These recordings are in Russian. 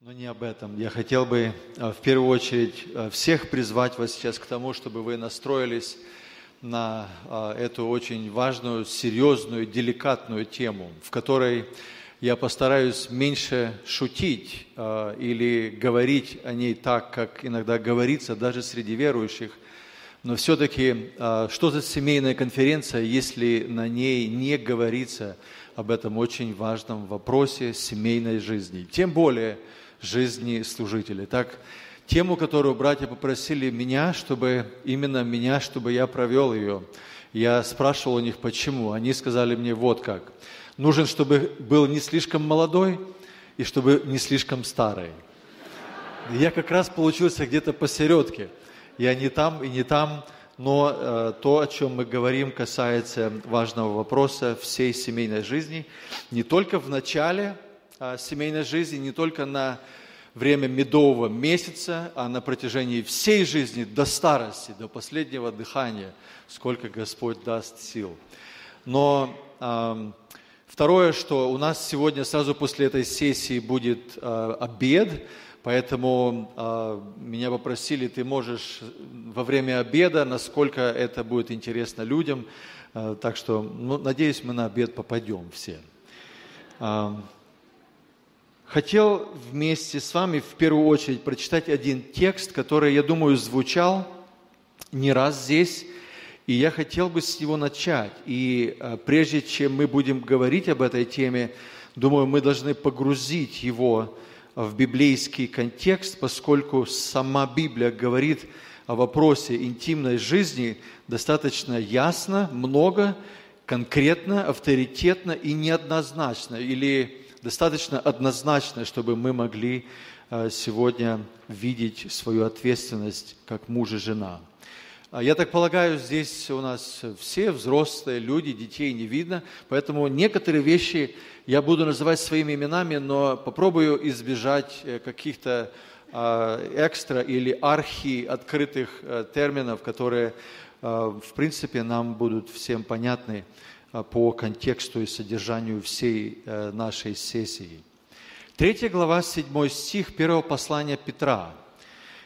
Но не об этом. Я хотел бы э, в первую очередь э, всех призвать вас сейчас к тому, чтобы вы настроились на э, эту очень важную, серьезную, деликатную тему, в которой я постараюсь меньше шутить или говорить о ней так, как иногда говорится даже среди верующих. Но все-таки, что за семейная конференция, если на ней не говорится об этом очень важном вопросе семейной жизни? Тем более, жизни служителей. Так, тему, которую братья попросили меня, чтобы именно меня, чтобы я провел ее, я спрашивал у них, почему. Они сказали мне вот как. Нужен, чтобы был не слишком молодой и чтобы не слишком старый. Я как раз получился где-то посередке. Я не там и не там, но э, то, о чем мы говорим, касается важного вопроса всей семейной жизни. Не только в начале семейной жизни, не только на время медового месяца, а на протяжении всей жизни до старости, до последнего дыхания, сколько Господь даст сил. Но э, второе, что у нас сегодня сразу после этой сессии будет э, обед, поэтому э, меня попросили, ты можешь во время обеда, насколько это будет интересно людям, э, так что, ну, надеюсь, мы на обед попадем все. Хотел вместе с вами в первую очередь прочитать один текст, который, я думаю, звучал не раз здесь, и я хотел бы с него начать. И э, прежде чем мы будем говорить об этой теме, думаю, мы должны погрузить его в библейский контекст, поскольку сама Библия говорит о вопросе интимной жизни достаточно ясно, много, конкретно, авторитетно и неоднозначно. Или достаточно однозначно, чтобы мы могли э, сегодня видеть свою ответственность как муж и жена. А я так полагаю, здесь у нас все взрослые люди, детей не видно, поэтому некоторые вещи я буду называть своими именами, но попробую избежать э, каких-то а, экстра или архи открытых э, терминов, которые, в принципе, нам будут всем понятны. А, по контексту и содержанию всей э, нашей сессии. Третья глава, седьмой стих первого послания Петра.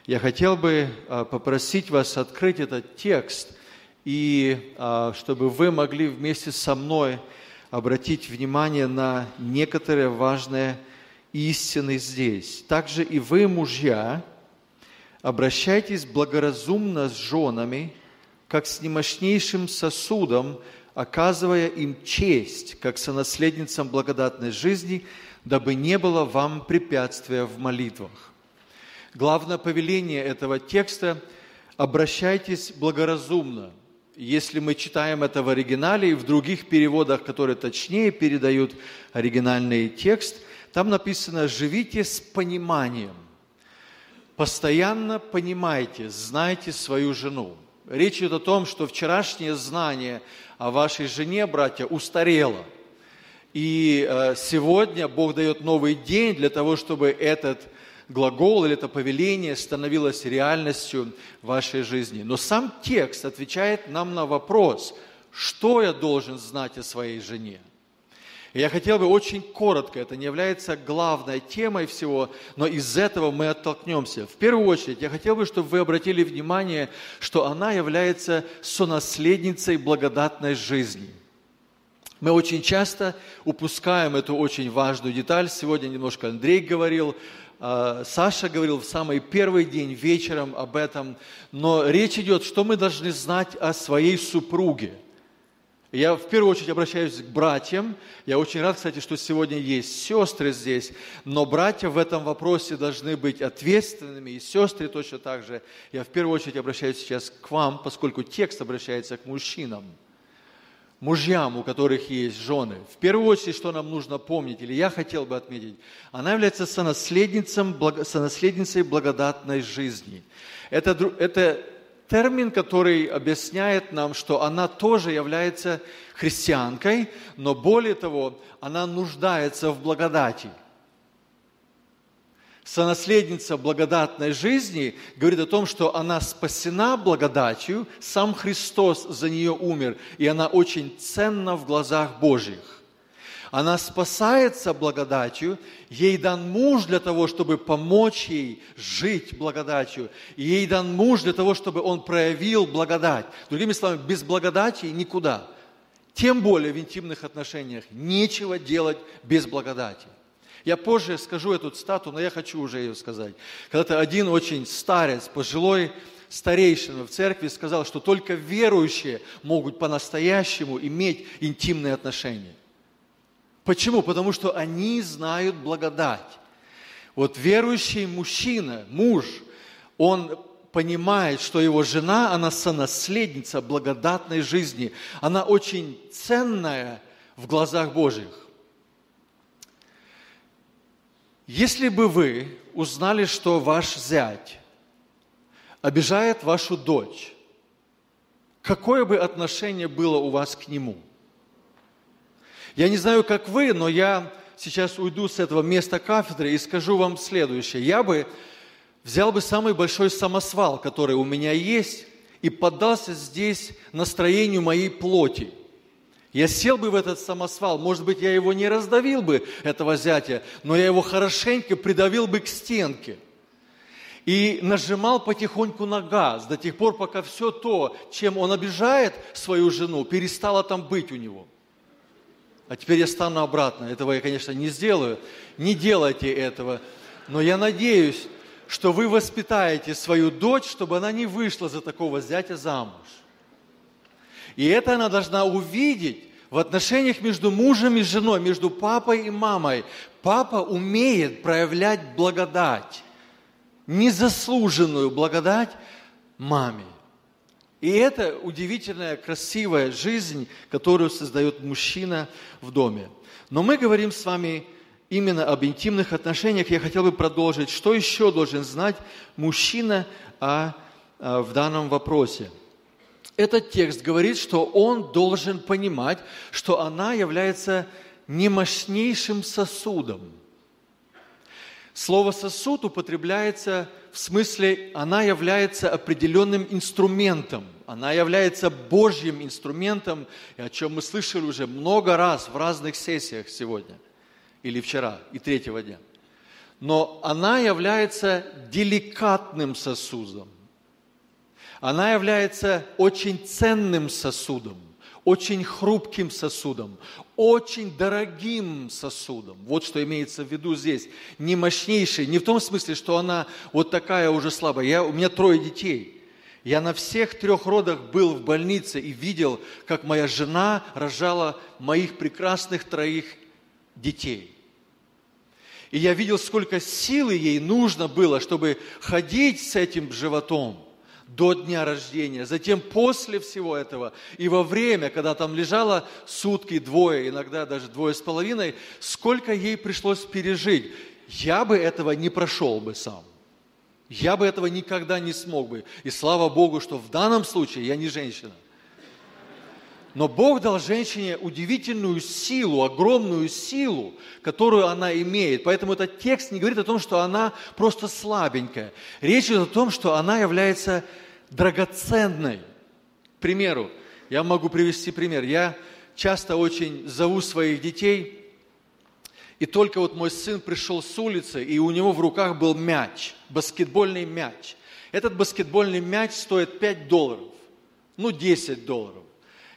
Я хотел бы а, попросить вас открыть этот текст, и а, чтобы вы могли вместе со мной обратить внимание на некоторые важные истины здесь. Также и вы, мужья, обращайтесь благоразумно с женами, как с немощнейшим сосудом, оказывая им честь, как сонаследницам благодатной жизни, дабы не было вам препятствия в молитвах. Главное повеление этого текста – обращайтесь благоразумно. Если мы читаем это в оригинале и в других переводах, которые точнее передают оригинальный текст, там написано «живите с пониманием». Постоянно понимайте, знайте свою жену. Речь идет о том, что вчерашнее знание о вашей жене, братья, устарело. И э, сегодня Бог дает новый день для того, чтобы этот глагол или это повеление становилось реальностью вашей жизни. Но сам текст отвечает нам на вопрос, что я должен знать о своей жене – я хотел бы очень коротко, это не является главной темой всего, но из этого мы оттолкнемся. В первую очередь, я хотел бы, чтобы вы обратили внимание, что она является сонаследницей благодатной жизни. Мы очень часто упускаем эту очень важную деталь. Сегодня немножко Андрей говорил, а, Саша говорил в самый первый день вечером об этом, но речь идет, что мы должны знать о своей супруге – я в первую очередь обращаюсь к братьям. Я очень рад, кстати, что сегодня есть сестры здесь. Но братья в этом вопросе должны быть ответственными, и сестры точно так же. Я в первую очередь обращаюсь сейчас к вам, поскольку текст обращается к мужчинам. Мужьям, у которых есть жены. В первую очередь, что нам нужно помнить, или я хотел бы отметить, она является сонаследницей благодатной жизни. Это, это термин, который объясняет нам, что она тоже является христианкой, но более того, она нуждается в благодати. Сонаследница благодатной жизни говорит о том, что она спасена благодатью, сам Христос за нее умер, и она очень ценна в глазах Божьих. Она спасается благодатью, ей дан муж для того, чтобы помочь ей жить благодатью, и ей дан муж для того, чтобы он проявил благодать. Другими словами, без благодати никуда. Тем более в интимных отношениях нечего делать без благодати. Я позже скажу эту цитату, но я хочу уже ее сказать. Когда-то один очень старец, пожилой старейшина в церкви сказал, что только верующие могут по-настоящему иметь интимные отношения. Почему? Потому что они знают благодать. Вот верующий мужчина, муж, он понимает, что его жена, она сонаследница благодатной жизни. Она очень ценная в глазах Божьих. Если бы вы узнали, что ваш зять обижает вашу дочь, какое бы отношение было у вас к нему – я не знаю, как вы, но я сейчас уйду с этого места кафедры и скажу вам следующее. Я бы взял бы самый большой самосвал, который у меня есть, и поддался здесь настроению моей плоти. Я сел бы в этот самосвал, может быть, я его не раздавил бы, этого зятя, но я его хорошенько придавил бы к стенке. И нажимал потихоньку на газ до тех пор, пока все то, чем он обижает свою жену, перестало там быть у него а теперь я стану обратно. Этого я, конечно, не сделаю. Не делайте этого. Но я надеюсь, что вы воспитаете свою дочь, чтобы она не вышла за такого зятя замуж. И это она должна увидеть в отношениях между мужем и женой, между папой и мамой. Папа умеет проявлять благодать, незаслуженную благодать маме. И это удивительная, красивая жизнь, которую создает мужчина в доме. Но мы говорим с вами именно об интимных отношениях. Я хотел бы продолжить, что еще должен знать мужчина о, о, в данном вопросе. Этот текст говорит, что он должен понимать, что она является не мощнейшим сосудом. Слово «сосуд» употребляется в смысле, она является определенным инструментом, она является Божьим инструментом, о чем мы слышали уже много раз в разных сессиях сегодня, или вчера, и третьего дня. Но она является деликатным сосудом. Она является очень ценным сосудом, очень хрупким сосудом, очень дорогим сосудом. Вот что имеется в виду здесь. Не мощнейший, не в том смысле, что она вот такая уже слабая. Я, у меня трое детей. Я на всех трех родах был в больнице и видел, как моя жена рожала моих прекрасных троих детей. И я видел, сколько силы ей нужно было, чтобы ходить с этим животом – до дня рождения, затем после всего этого и во время, когда там лежало сутки, двое, иногда даже двое с половиной, сколько ей пришлось пережить. Я бы этого не прошел бы сам. Я бы этого никогда не смог бы. И слава Богу, что в данном случае я не женщина. Но Бог дал женщине удивительную силу, огромную силу, которую она имеет. Поэтому этот текст не говорит о том, что она просто слабенькая. Речь идет о том, что она является драгоценной. К примеру, я могу привести пример. Я часто очень зову своих детей, и только вот мой сын пришел с улицы, и у него в руках был мяч, баскетбольный мяч. Этот баскетбольный мяч стоит 5 долларов, ну 10 долларов.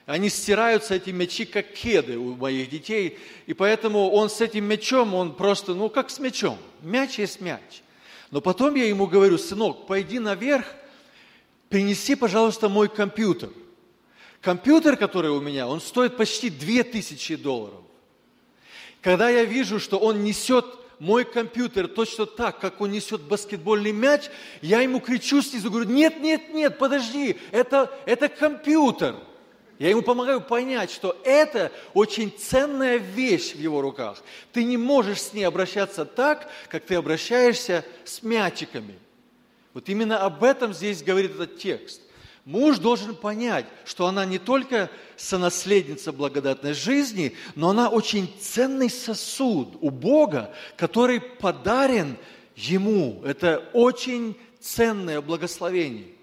Они стираются, эти мячи, как кеды у моих детей. И поэтому он с этим мячом, он просто, ну, как с мячом. Мяч есть мяч. Но потом я ему говорю, сынок, пойди наверх, принеси, пожалуйста, мой компьютер. Компьютер, который у меня, он стоит почти 2000 долларов. Когда я вижу, что он несет мой компьютер точно так, как он несет баскетбольный мяч, я ему кричу снизу, говорю, нет, нет, нет, подожди, это, это компьютер. Я ему помогаю понять, что это очень ценная вещь в его руках. Ты не можешь с ней обращаться так, как ты обращаешься с мячиками. Вот именно об этом здесь говорит этот текст. Муж должен понять, что она не только сонаследница благодатной жизни, но она очень ценный сосуд у Бога, который подарен ему. Это очень ценное благословение.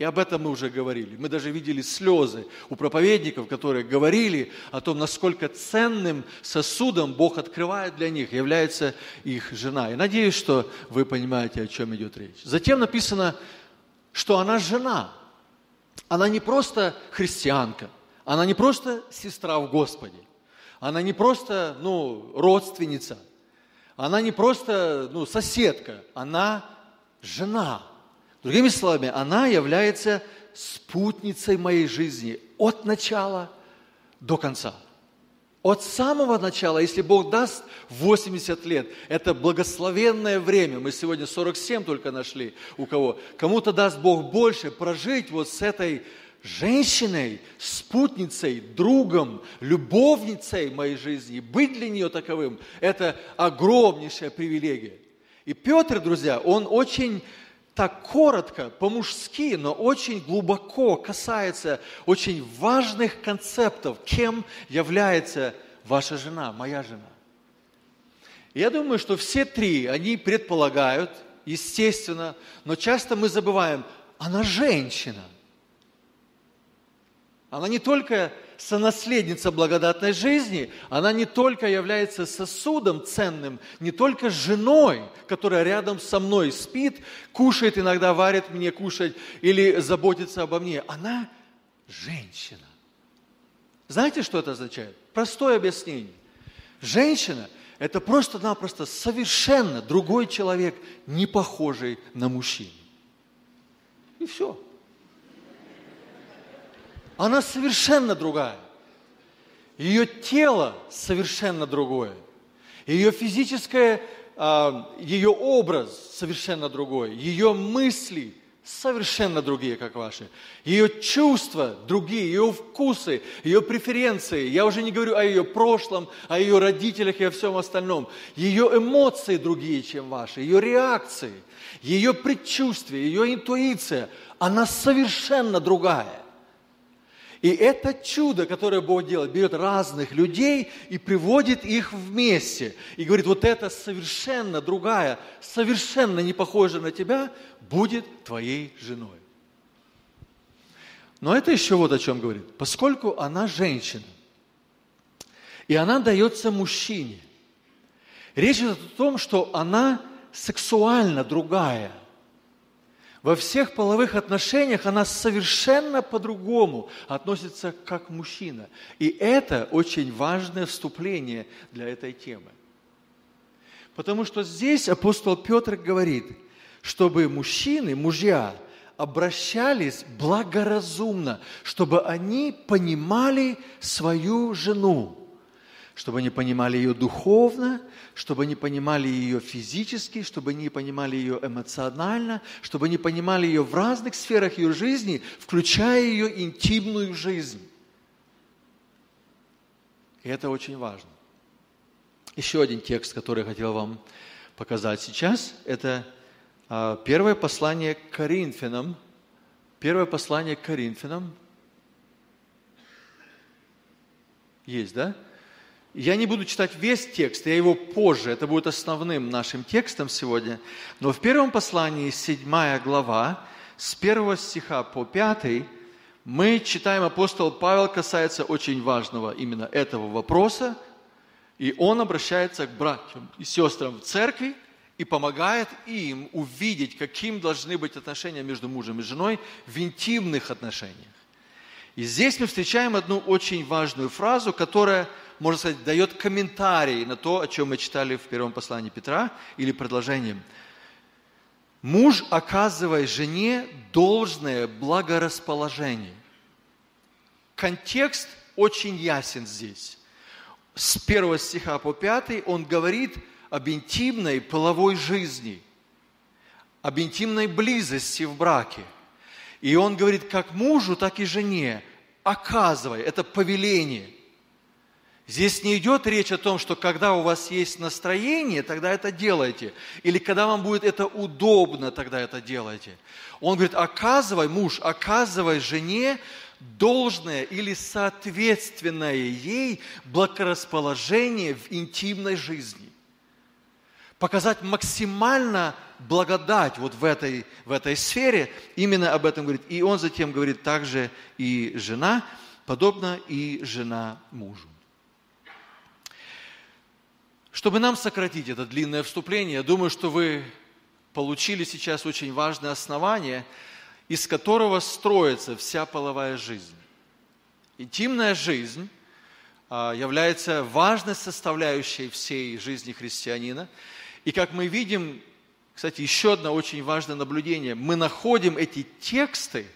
И об этом мы уже говорили. Мы даже видели слезы у проповедников, которые говорили о том, насколько ценным сосудом Бог открывает для них, является их жена. И надеюсь, что вы понимаете, о чем идет речь. Затем написано, что она жена. Она не просто христианка, она не просто сестра в Господе, она не просто ну, родственница, она не просто ну, соседка, она жена. Другими словами, она является спутницей моей жизни от начала до конца. От самого начала, если Бог даст 80 лет, это благословенное время. Мы сегодня 47 только нашли у кого. Кому-то даст Бог больше прожить вот с этой женщиной, спутницей, другом, любовницей моей жизни, быть для нее таковым, это огромнейшая привилегия. И Петр, друзья, он очень так коротко, по-мужски, но очень глубоко касается очень важных концептов, кем является ваша жена, моя жена. Я думаю, что все три, они предполагают, естественно, но часто мы забываем, она женщина – она не только сонаследница благодатной жизни, она не только является сосудом ценным, не только женой, которая рядом со мной спит, кушает, иногда варит мне кушать или заботится обо мне. Она женщина. Знаете, что это означает? Простое объяснение. Женщина – это просто-напросто совершенно другой человек, не похожий на мужчину. И все она совершенно другая. Ее тело совершенно другое. Ее физическое, а, ее образ совершенно другой. Ее мысли совершенно другие, как ваши. Ее чувства другие, ее вкусы, ее преференции. Я уже не говорю о ее прошлом, о ее родителях и о всем остальном. Ее эмоции другие, чем ваши, ее реакции, ее предчувствие, ее интуиция. Она совершенно другая. И это чудо, которое Бог делает, берет разных людей и приводит их вместе. И говорит, вот это совершенно другая, совершенно не похожая на тебя, будет твоей женой. Но это еще вот о чем говорит. Поскольку она женщина, и она дается мужчине, речь идет о том, что она сексуально другая – во всех половых отношениях она совершенно по-другому относится как мужчина. И это очень важное вступление для этой темы. Потому что здесь апостол Петр говорит, чтобы мужчины, мужья, обращались благоразумно, чтобы они понимали свою жену, чтобы они понимали ее духовно, чтобы они понимали ее физически, чтобы они понимали ее эмоционально, чтобы они понимали ее в разных сферах ее жизни, включая ее интимную жизнь. И это очень важно. Еще один текст, который я хотел вам показать сейчас, это а, первое послание к Коринфянам. Первое послание к Коринфянам. Есть, да? Я не буду читать весь текст, я его позже, это будет основным нашим текстом сегодня. Но в первом послании, 7 глава, с первого стиха по 5, мы читаем, апостол Павел касается очень важного именно этого вопроса, и он обращается к братьям и сестрам в церкви и помогает им увидеть, каким должны быть отношения между мужем и женой в интимных отношениях. И здесь мы встречаем одну очень важную фразу, которая можно сказать, дает комментарий на то, о чем мы читали в первом послании Петра, или предложением. Муж оказывает жене должное благорасположение. Контекст очень ясен здесь. С первого стиха по пятый он говорит об интимной половой жизни, об интимной близости в браке. И он говорит как мужу, так и жене, оказывай, это повеление – Здесь не идет речь о том, что когда у вас есть настроение, тогда это делайте. Или когда вам будет это удобно, тогда это делайте. Он говорит, оказывай, муж, оказывай жене должное или соответственное ей благорасположение в интимной жизни. показать максимально благодать вот в этой, в этой сфере, именно об этом говорит. И он затем говорит также и жена, подобно и жена мужу. Чтобы нам сократить это длинное вступление, я думаю, что вы получили сейчас очень важное основание, из которого строится вся половая жизнь. Интимная жизнь а, является важной составляющей всей жизни христианина. И как мы видим, кстати, еще одно очень важное наблюдение. Мы находим эти тексты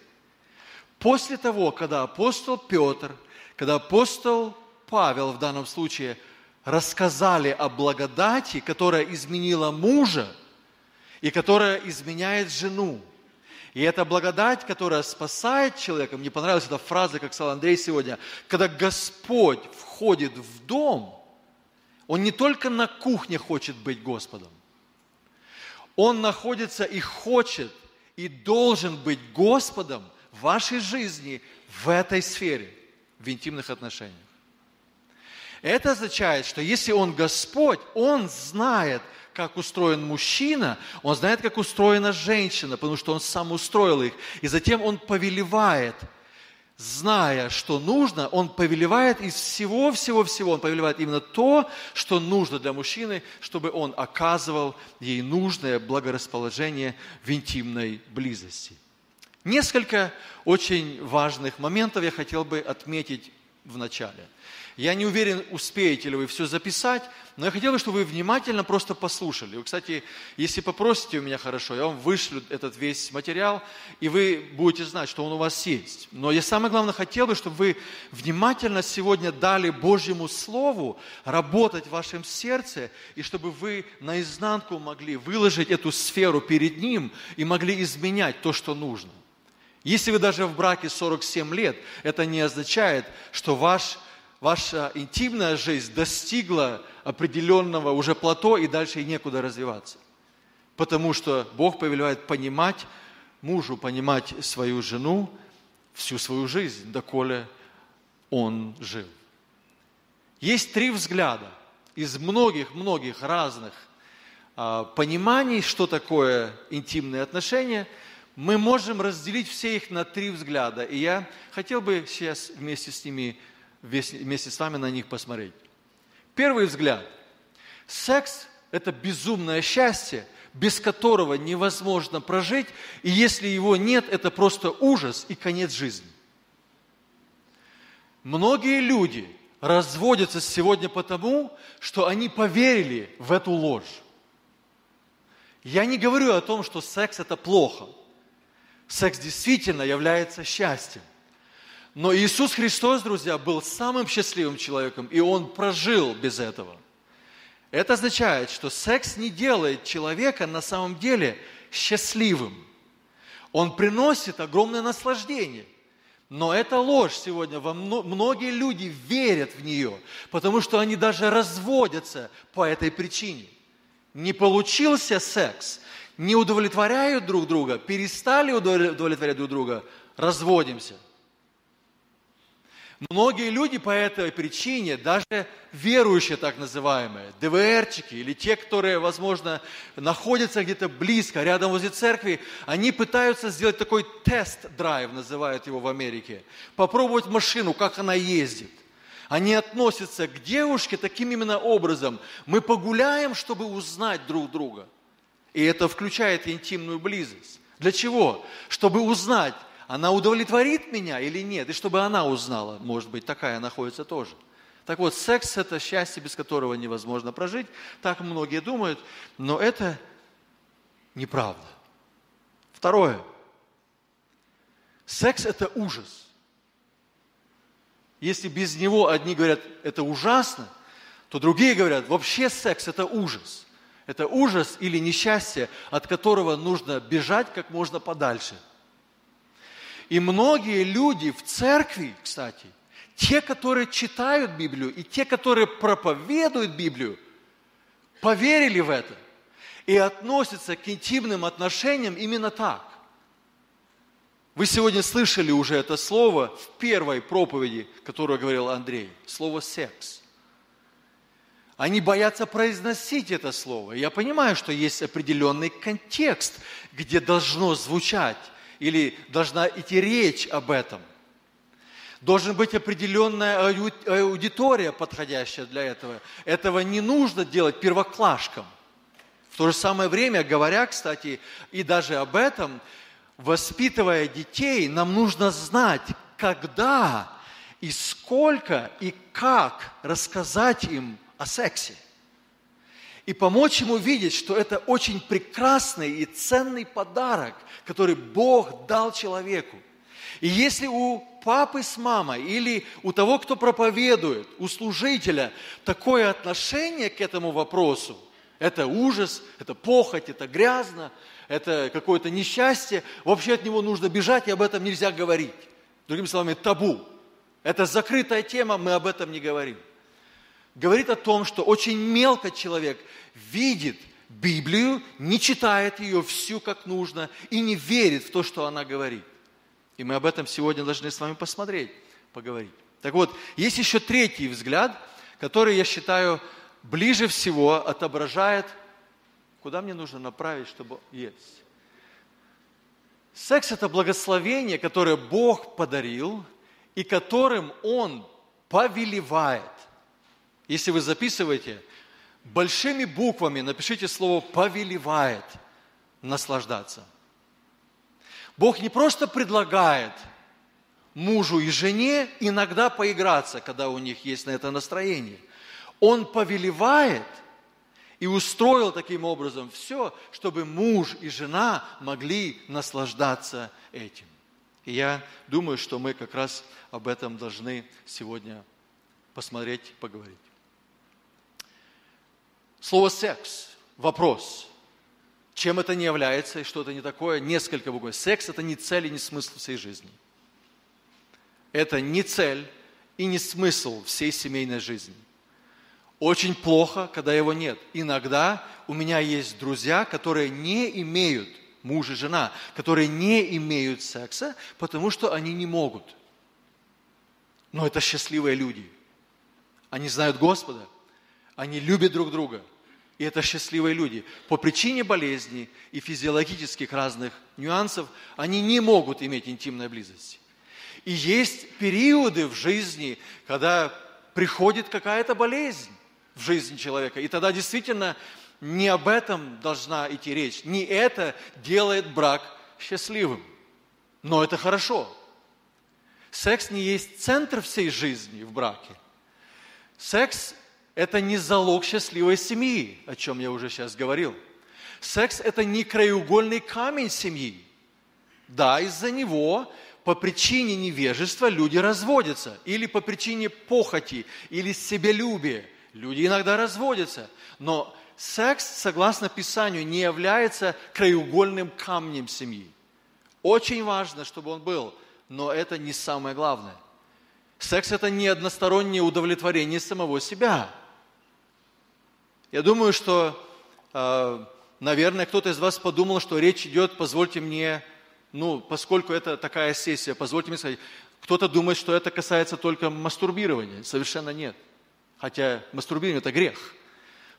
после того, когда апостол Петр, когда апостол Павел в данном случае рассказали о благодати, которая изменила мужа и которая изменяет жену. И это благодать, которая спасает человека. Мне понравилась эта фраза, как сказал Андрей сегодня. Когда Господь входит в дом, Он не только на кухне хочет быть Господом, он находится и хочет, и должен быть Господом в вашей жизни в этой сфере, в интимных отношениях. Это означает, что если Он Господь, Он знает, как устроен мужчина, Он знает, как устроена женщина, потому что Он сам устроил их. И затем Он повелевает – зная, что нужно, он повелевает из всего-всего-всего, он повелевает именно то, что нужно для мужчины, чтобы он оказывал ей нужное благорасположение в интимной близости. Несколько очень важных моментов я хотел бы отметить в начале. Я не уверен, успеете ли вы все записать, но я хотел бы, чтобы вы внимательно просто послушали. Вы, кстати, если попросите у меня хорошо, я вам вышлю этот весь материал, и вы будете знать, что он у вас есть. Но я самое главное хотел бы, чтобы вы внимательно сегодня дали Божьему Слову работать в вашем сердце, и чтобы вы наизнанку могли выложить эту сферу перед Ним и могли изменять то, что нужно. Если вы даже в браке 47 лет, это не означает, что ваш ваша интимная жизнь достигла определенного уже плато, и дальше и некуда развиваться. Потому что Бог повелевает понимать мужу, понимать свою жену всю свою жизнь, доколе он жил. Есть три взгляда из многих-многих разных а, пониманий, что такое интимные отношения. Мы можем разделить все их на три взгляда. И я хотел бы сейчас вместе с ними вместе с вами на них посмотреть. Первый взгляд. Секс – это безумное счастье, без которого невозможно прожить, и если его нет, это просто ужас и конец жизни. Многие люди разводятся сегодня потому, что они поверили в эту ложь. Я не говорю о том, что секс – это плохо. Секс действительно является счастьем. Но Иисус Христос, друзья, был самым счастливым человеком, и Он прожил без этого. Это означает, что секс не делает человека на самом деле счастливым. Он приносит огромное наслаждение. Но это ложь сегодня. Во многие люди верят в нее, потому что они даже разводятся по этой причине. Не получился секс, не удовлетворяют друг друга, перестали удовлетворять друг друга, разводимся. Многие люди по этой причине, даже верующие так называемые, ДВРчики или те, которые, возможно, находятся где-то близко, рядом возле церкви, они пытаются сделать такой тест-драйв, называют его в Америке, попробовать машину, как она ездит. Они относятся к девушке таким именно образом. Мы погуляем, чтобы узнать друг друга. И это включает интимную близость. Для чего? Чтобы узнать, она удовлетворит меня или нет, и чтобы она узнала, может быть, такая находится тоже. Так вот, секс – это счастье, без которого невозможно прожить, так многие думают, но это неправда. Второе. Секс – это ужас. Если без него одни говорят, это ужасно, то другие говорят, вообще секс – это ужас. Это ужас или несчастье, от которого нужно бежать как можно подальше – и многие люди в церкви, кстати, те, которые читают Библию, и те, которые проповедуют Библию, поверили в это и относятся к интимным отношениям именно так. Вы сегодня слышали уже это слово в первой проповеди, которую говорил Андрей, слово «секс». Они боятся произносить это слово. Я понимаю, что есть определенный контекст, где должно звучать или должна идти речь об этом. Должен быть определенная аудитория, подходящая для этого. Этого не нужно делать первоклашкам. В то же самое время, говоря, кстати, и даже об этом, воспитывая детей, нам нужно знать, когда и сколько и как рассказать им о сексе. И помочь ему видеть, что это очень прекрасный и ценный подарок, который Бог дал человеку. И если у папы с мамой или у того, кто проповедует, у служителя такое отношение к этому вопросу, это ужас, это похоть, это грязно, это какое-то несчастье, вообще от него нужно бежать, и об этом нельзя говорить. Другими словами, табу. Это закрытая тема, мы об этом не говорим говорит о том, что очень мелко человек видит Библию, не читает ее всю как нужно и не верит в то, что она говорит. И мы об этом сегодня должны с вами посмотреть, поговорить. Так вот, есть еще третий взгляд, который, я считаю, ближе всего отображает, куда мне нужно направить, чтобы есть. Секс – это благословение, которое Бог подарил, и которым Он повелевает. Если вы записываете, большими буквами напишите слово «повелевает» наслаждаться. Бог не просто предлагает мужу и жене иногда поиграться, когда у них есть на это настроение. Он повелевает и устроил таким образом все, чтобы муж и жена могли наслаждаться этим. И я думаю, что мы как раз об этом должны сегодня посмотреть, поговорить. Слово «секс» – вопрос. Чем это не является и что это не такое? Несколько букв. Секс – это не цель и не смысл всей жизни. Это не цель и не смысл всей семейной жизни. Очень плохо, когда его нет. Иногда у меня есть друзья, которые не имеют муж и жена, которые не имеют секса, потому что они не могут. Но это счастливые люди. Они знают Господа, они любят друг друга – и это счастливые люди. По причине болезней и физиологических разных нюансов они не могут иметь интимной близости. И есть периоды в жизни, когда приходит какая-то болезнь в жизни человека. И тогда действительно не об этом должна идти речь. Не это делает брак счастливым. Но это хорошо. Секс не есть центр всей жизни в браке. Секс это не залог счастливой семьи, о чем я уже сейчас говорил. Секс – это не краеугольный камень семьи. Да, из-за него по причине невежества люди разводятся, или по причине похоти, или себелюбия. Люди иногда разводятся, но секс, согласно Писанию, не является краеугольным камнем семьи. Очень важно, чтобы он был, но это не самое главное. Секс – это не одностороннее удовлетворение самого себя – я думаю, что, а, наверное, кто-то из вас подумал, что речь идет, позвольте мне, ну, поскольку это такая сессия, позвольте мне сказать, кто-то думает, что это касается только мастурбирования. Совершенно нет. Хотя мастурбирование – это грех.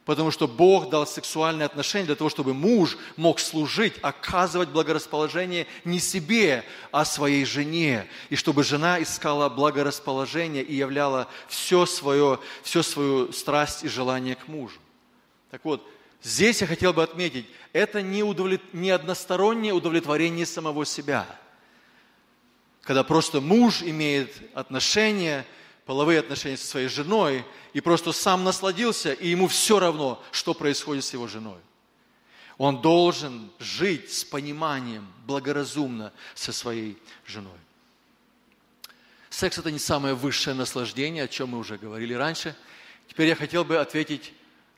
Потому что Бог дал сексуальные отношения для того, чтобы муж мог служить, оказывать благорасположение не себе, а своей жене. И чтобы жена искала благорасположение и являла все свое, всю свою страсть и желание к мужу. Так вот, здесь я хотел бы отметить, это не, удовлет... не одностороннее удовлетворение самого себя. Когда просто муж имеет отношения, половые отношения со своей женой, и просто сам насладился, и ему все равно, что происходит с его женой. Он должен жить с пониманием, благоразумно со своей женой. Секс – это не самое высшее наслаждение, о чем мы уже говорили раньше. Теперь я хотел бы ответить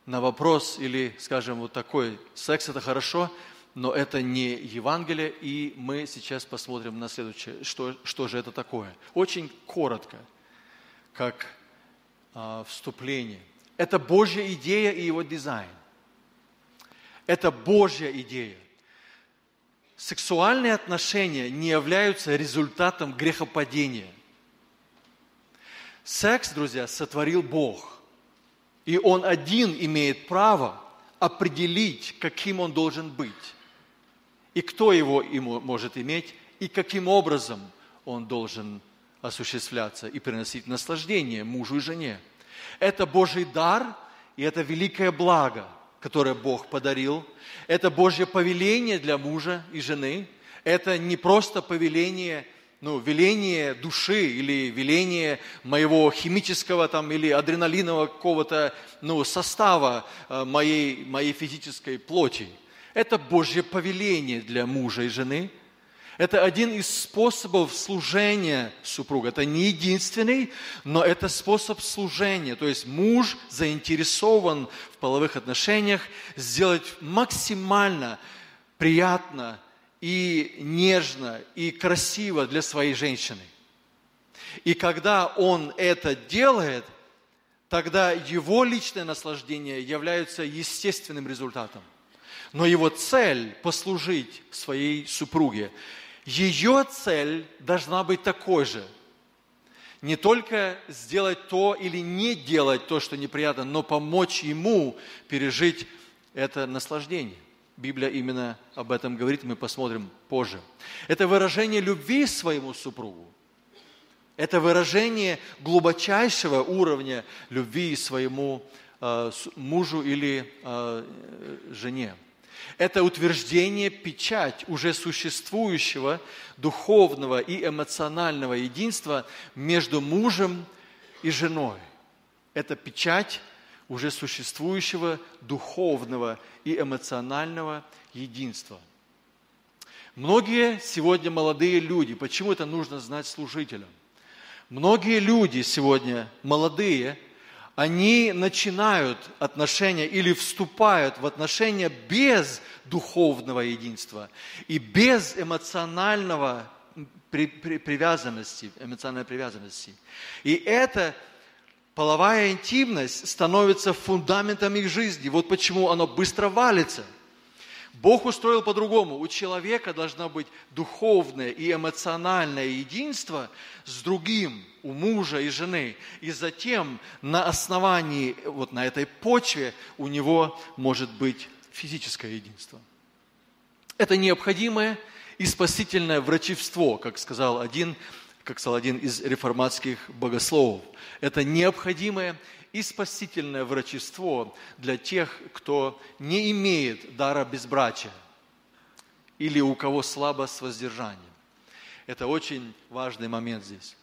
на вопрос или, скажем, вот такой, секс это хорошо, но это не Евангелие, и мы сейчас посмотрим на следующее, что, что же это такое. Очень коротко, как а, вступление. Это Божья идея и его дизайн. Это Божья идея. Сексуальные отношения не являются результатом грехопадения. Секс, друзья, сотворил Бог – И он один имеет право определить, каким он должен быть. И кто его ему может иметь, и каким образом он должен осуществляться и приносить наслаждение мужу и жене. Это Божий дар, и это великое благо, которое Бог подарил. Это Божье повеление для мужа и жены. Это не просто повеление – ну, веление души или веление моего химического там, или адреналинового какого-то ну, состава э, моей, моей физической плоти. Это Божье повеление для мужа и жены. Это один из способов служения супруга. Это не единственный, но это способ служения. То есть муж заинтересован в половых отношениях сделать максимально приятно и нежно, и красиво для своей женщины. И когда он это делает, тогда его личное наслаждение является естественным результатом. Но его цель – послужить своей супруге. Ее цель должна быть такой же. Не только сделать то или не делать то, что неприятно, но помочь ему пережить это наслаждение. Библия именно об этом говорит, мы посмотрим позже. Это выражение любви своему супругу. Это выражение глубочайшего уровня любви своему э, мужу или э, жене. Это утверждение, печать уже существующего духовного и эмоционального единства между мужем и женой. Это печать уже существующего духовного и эмоционального единства. Многие сегодня молодые люди, почему это нужно знать служителям? Многие люди сегодня молодые, они начинают отношения или вступают в отношения без духовного единства и без эмоционального привязанности, эмоциональной привязанности. И это половая интимность становится фундаментом их жизни. Вот почему оно быстро валится. Бог устроил по-другому. У человека должно быть духовное и эмоциональное единство с другим, у мужа и жены. И затем на основании, вот на этой почве у него может быть физическое единство. Это необходимое и спасительное врачевство, как сказал один как сказал один из реформатских богословов. Это необходимое и спасительное врачество для тех, кто не имеет дара безбрачия или у кого слабо с воздержанием. Это очень важный момент здесь.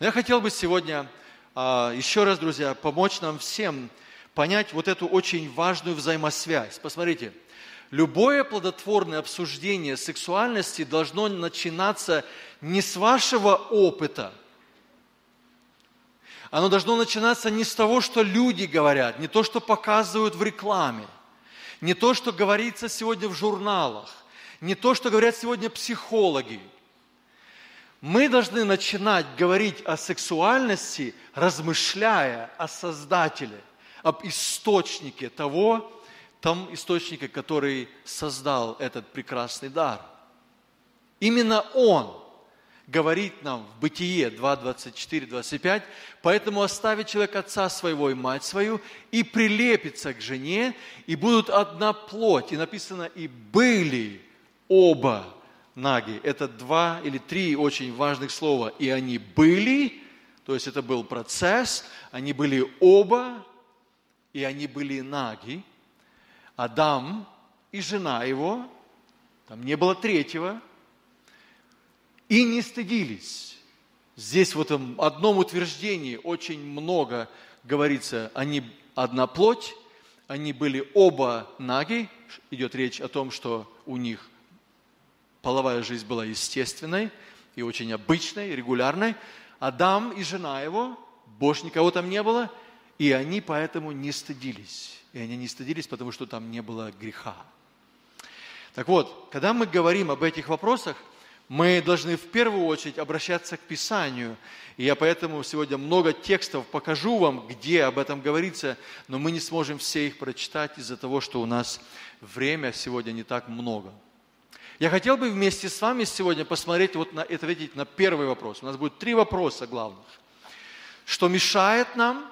Но я хотел бы сегодня а, еще раз, друзья, помочь нам всем понять вот эту очень важную взаимосвязь. Посмотрите, любое плодотворное обсуждение сексуальности должно начинаться не с вашего опыта. Оно должно начинаться не с того, что люди говорят, не то, что показывают в рекламе, не то, что говорится сегодня в журналах, не то, что говорят сегодня психологи. Мы должны начинать говорить о сексуальности, размышляя о Создателе, об источнике того, том источнике, который создал этот прекрасный дар. Именно Он говорит нам в Бытие 2, 24, 25, «Поэтому оставит человек отца своего и мать свою, и прилепится к жене, и будут одна плоть». И написано «и были оба наги». Это два или три очень важных слова. «И они были», то есть это был процесс, они были оба, и они были наги – Адам и жена его, там не было третьего, и не стыдились. Здесь в этом одном утверждении очень много говорится, они одна плоть, они были оба наги, идет речь о том, что у них половая жизнь была естественной и очень обычной, регулярной. Адам и жена его, больше никого там не было, и они поэтому не стыдились. И они не стыдились, потому что там не было греха. Так вот, когда мы говорим об этих вопросах, мы должны в первую очередь обращаться к Писанию. И я поэтому сегодня много текстов покажу вам, где об этом говорится, но мы не сможем все их прочитать из-за того, что у нас время сегодня не так много. Я хотел бы вместе с вами сегодня посмотреть, вот на, ответить на первый вопрос. У нас будет три вопроса главных. Что мешает нам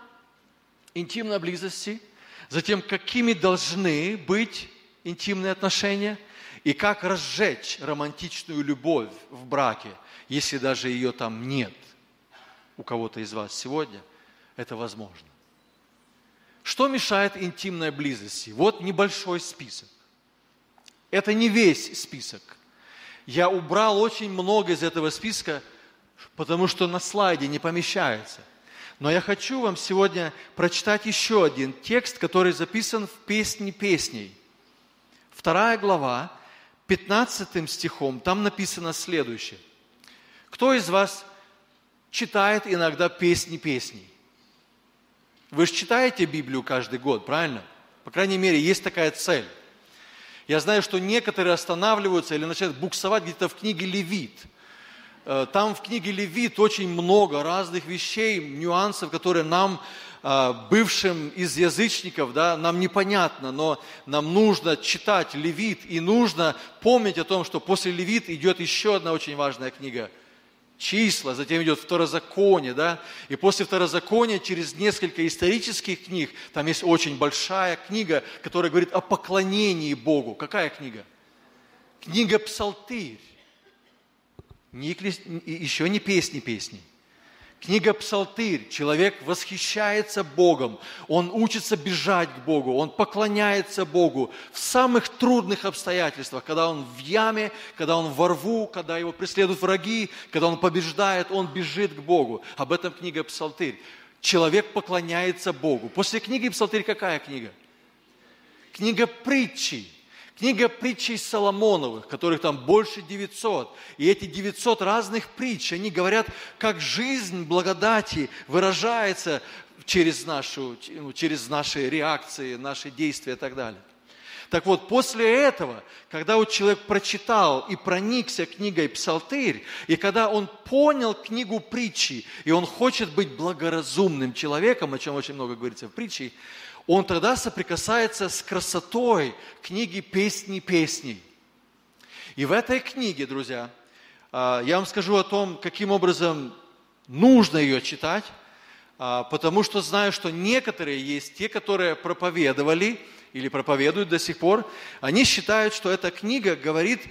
интимной близости, затем какими должны быть интимные отношения и как разжечь романтичную любовь в браке, если даже ее там нет у кого-то из вас сегодня, это возможно. Что мешает интимной близости? Вот небольшой список. Это не весь список. Я убрал очень много из этого списка, потому что на слайде не помещается. Но я хочу вам сегодня прочитать еще один текст, который записан в «Песне песней». Вторая глава, 15 стихом, там написано следующее. Кто из вас читает иногда песни песней? Вы же читаете Библию каждый год, правильно? По крайней мере, есть такая цель. Я знаю, что некоторые останавливаются или начинают буксовать где-то в книге Левит. Э, там в книге Левит очень много разных вещей, нюансов, которые нам, э, бывшим из язычников, да, нам непонятно, но нам нужно читать Левит и нужно помнить о том, что после Левит идет еще одна очень важная книга – числа, затем идет второзаконие, да, и после второзакония через несколько исторических книг, там есть очень большая книга, которая говорит о поклонении Богу. Какая книга? Книга Псалтырь. Еще не песни песни. Книга Псалтырь. Человек восхищается Богом. Он учится бежать к Богу. Он поклоняется Богу в самых трудных обстоятельствах. Когда он в яме, когда он во рву, когда его преследуют враги, когда он побеждает, он бежит к Богу. Об этом книга Псалтырь. Человек поклоняется Богу. После книги Псалтырь какая книга? Книга притчи. Книга притчей Соломоновых, которых там больше 900. И эти 900 разных притч, они говорят, как жизнь благодати выражается через, нашу, ну, через наши реакции, наши действия и так далее. Так вот, после этого, когда вот человек прочитал и проникся книгой Псалтырь, и когда он понял книгу притчи, и он хочет быть благоразумным человеком, о чем очень много говорится в притче, он тогда соприкасается с красотой книги «Песни песней». И в этой книге, друзья, а, я вам скажу о том, каким образом нужно ее читать, а, потому что знаю, что некоторые есть те, которые проповедовали или проповедуют до сих пор, они считают, что эта книга говорит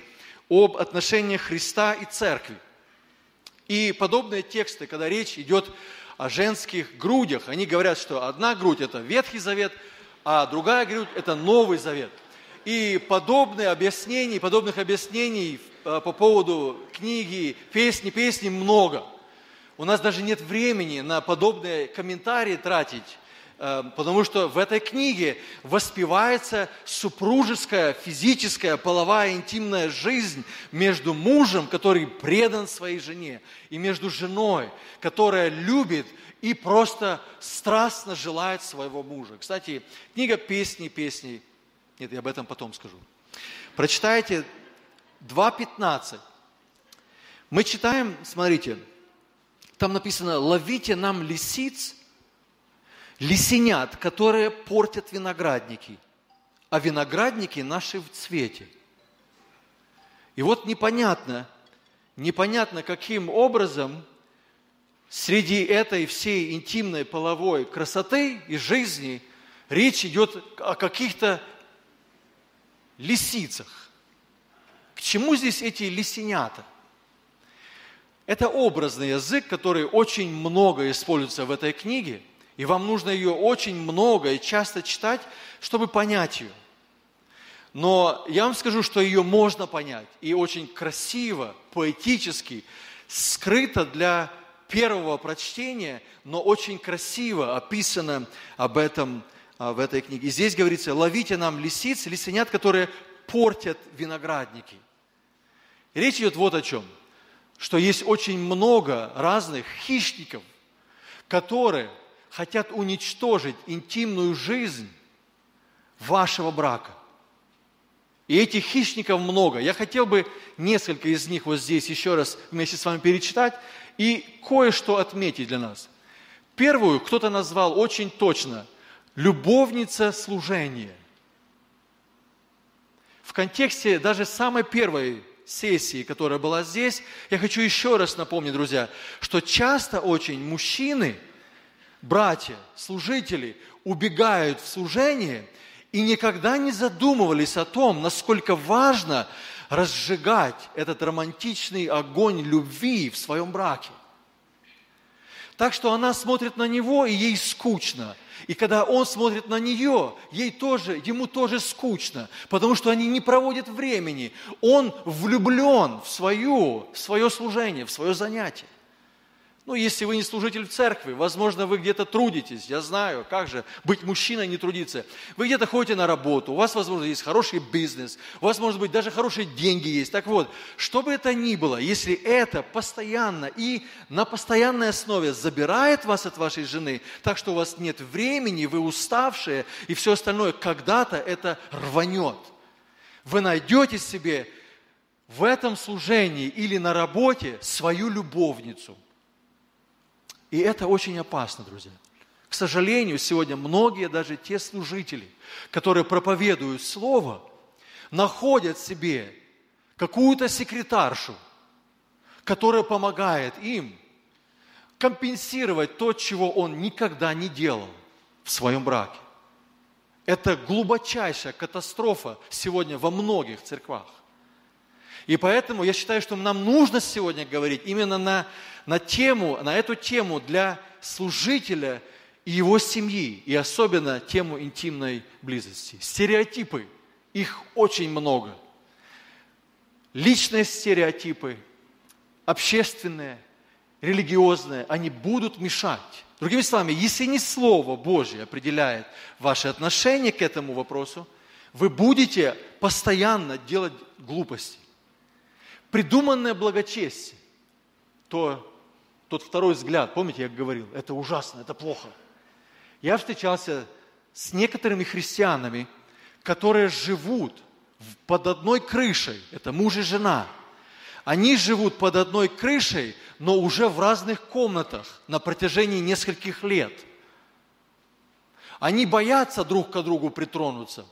об отношениях Христа и Церкви. И подобные тексты, когда речь идет о женских грудях. Они говорят, что одна грудь – это Ветхий Завет, а другая грудь – это Новый Завет. И подобные объяснений, подобных объяснений э, по поводу книги, песни, песни много. У нас даже нет времени на подобные комментарии тратить. Э, потому что в этой книге воспевается супружеская, физическая, половая, интимная жизнь между мужем, который предан своей жене, и между женой, которая любит и просто страстно желает своего мужа. Кстати, книга «Песни, песни», нет, я об этом потом скажу. Прочитайте 2.15. Мы читаем, смотрите, там написано «Ловите нам лисиц, лисенят, которые портят виноградники, а виноградники наши в цвете. И вот непонятно, непонятно, каким образом среди этой всей интимной половой красоты и жизни речь идет о каких-то лисицах. К чему здесь эти лисенята? Это образный язык, который очень много используется в этой книге – и вам нужно ее очень много и часто читать, чтобы понять ее. Но я вам скажу, что ее можно понять. И очень красиво, поэтически, скрыто для первого прочтения, но очень красиво описано об этом а, в этой книге. И здесь говорится, ловите нам лисиц, лисенят, которые портят виноградники. И речь идет вот о чем, что есть очень много разных хищников, которые хотят уничтожить интимную жизнь вашего брака. И этих хищников много. Я хотел бы несколько из них вот здесь еще раз вместе с вами перечитать и кое-что отметить для нас. Первую кто-то назвал очень точно «любовница служения». В контексте даже самой первой сессии, которая была здесь, я хочу еще раз напомнить, друзья, что часто очень мужчины – братья, служители убегают в служение и никогда не задумывались о том, насколько важно разжигать этот романтичный огонь любви в своем браке. Так что она смотрит на него, и ей скучно. И когда он смотрит на нее, ей тоже, ему тоже скучно, потому что они не проводят времени. Он влюблен в, свою, в свое служение, в свое занятие. Ну, если вы не служитель в церкви, возможно, вы где-то трудитесь, я знаю, как же быть мужчиной не трудиться. Вы где-то ходите на работу, у вас, возможно, есть хороший бизнес, у вас, может быть, даже хорошие деньги есть. Так вот, что бы это ни было, если это постоянно и на постоянной основе забирает вас от вашей жены, так что у вас нет времени, вы уставшие и все остальное, когда-то это рванет. Вы найдете себе в этом служении или на работе свою любовницу – и это очень опасно, друзья. К сожалению, сегодня многие, даже те служители, которые проповедуют Слово, находят себе какую-то секретаршу, которая помогает им компенсировать то, чего он никогда не делал в своем браке. Это глубочайшая катастрофа сегодня во многих церквах. И поэтому я считаю, что нам нужно сегодня говорить именно на на тему, на эту тему для служителя и его семьи, и особенно тему интимной близости. Стереотипы, их очень много. Личные стереотипы, общественные, религиозные, они будут мешать. Другими словами, если не Слово Божье определяет ваше отношение к этому вопросу, вы будете постоянно делать глупости. Придуманное благочестие, то тот второй взгляд, помните, я говорил, это ужасно, это плохо. Я встречался с некоторыми христианами, которые живут под одной крышей, это муж и жена. Они живут под одной крышей, но уже в разных комнатах на протяжении нескольких лет. Они боятся друг к другу притронуться.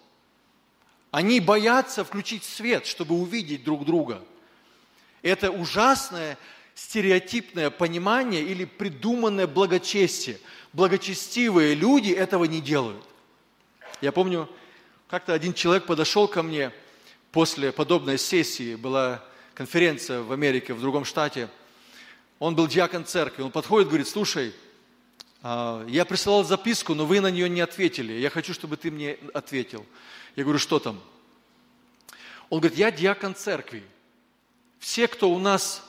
Они боятся включить свет, чтобы увидеть друг друга. Это ужасное стереотипное понимание или придуманное благочестие. Благочестивые люди этого не делают. Я помню, как-то один человек подошел ко мне после подобной сессии, была конференция в Америке, в другом штате. Он был диакон церкви, он подходит, говорит, слушай, а, я присылал записку, но вы на нее не ответили. Я хочу, чтобы ты мне ответил. Я говорю, что там? Он говорит, я диакон церкви. Все, кто у нас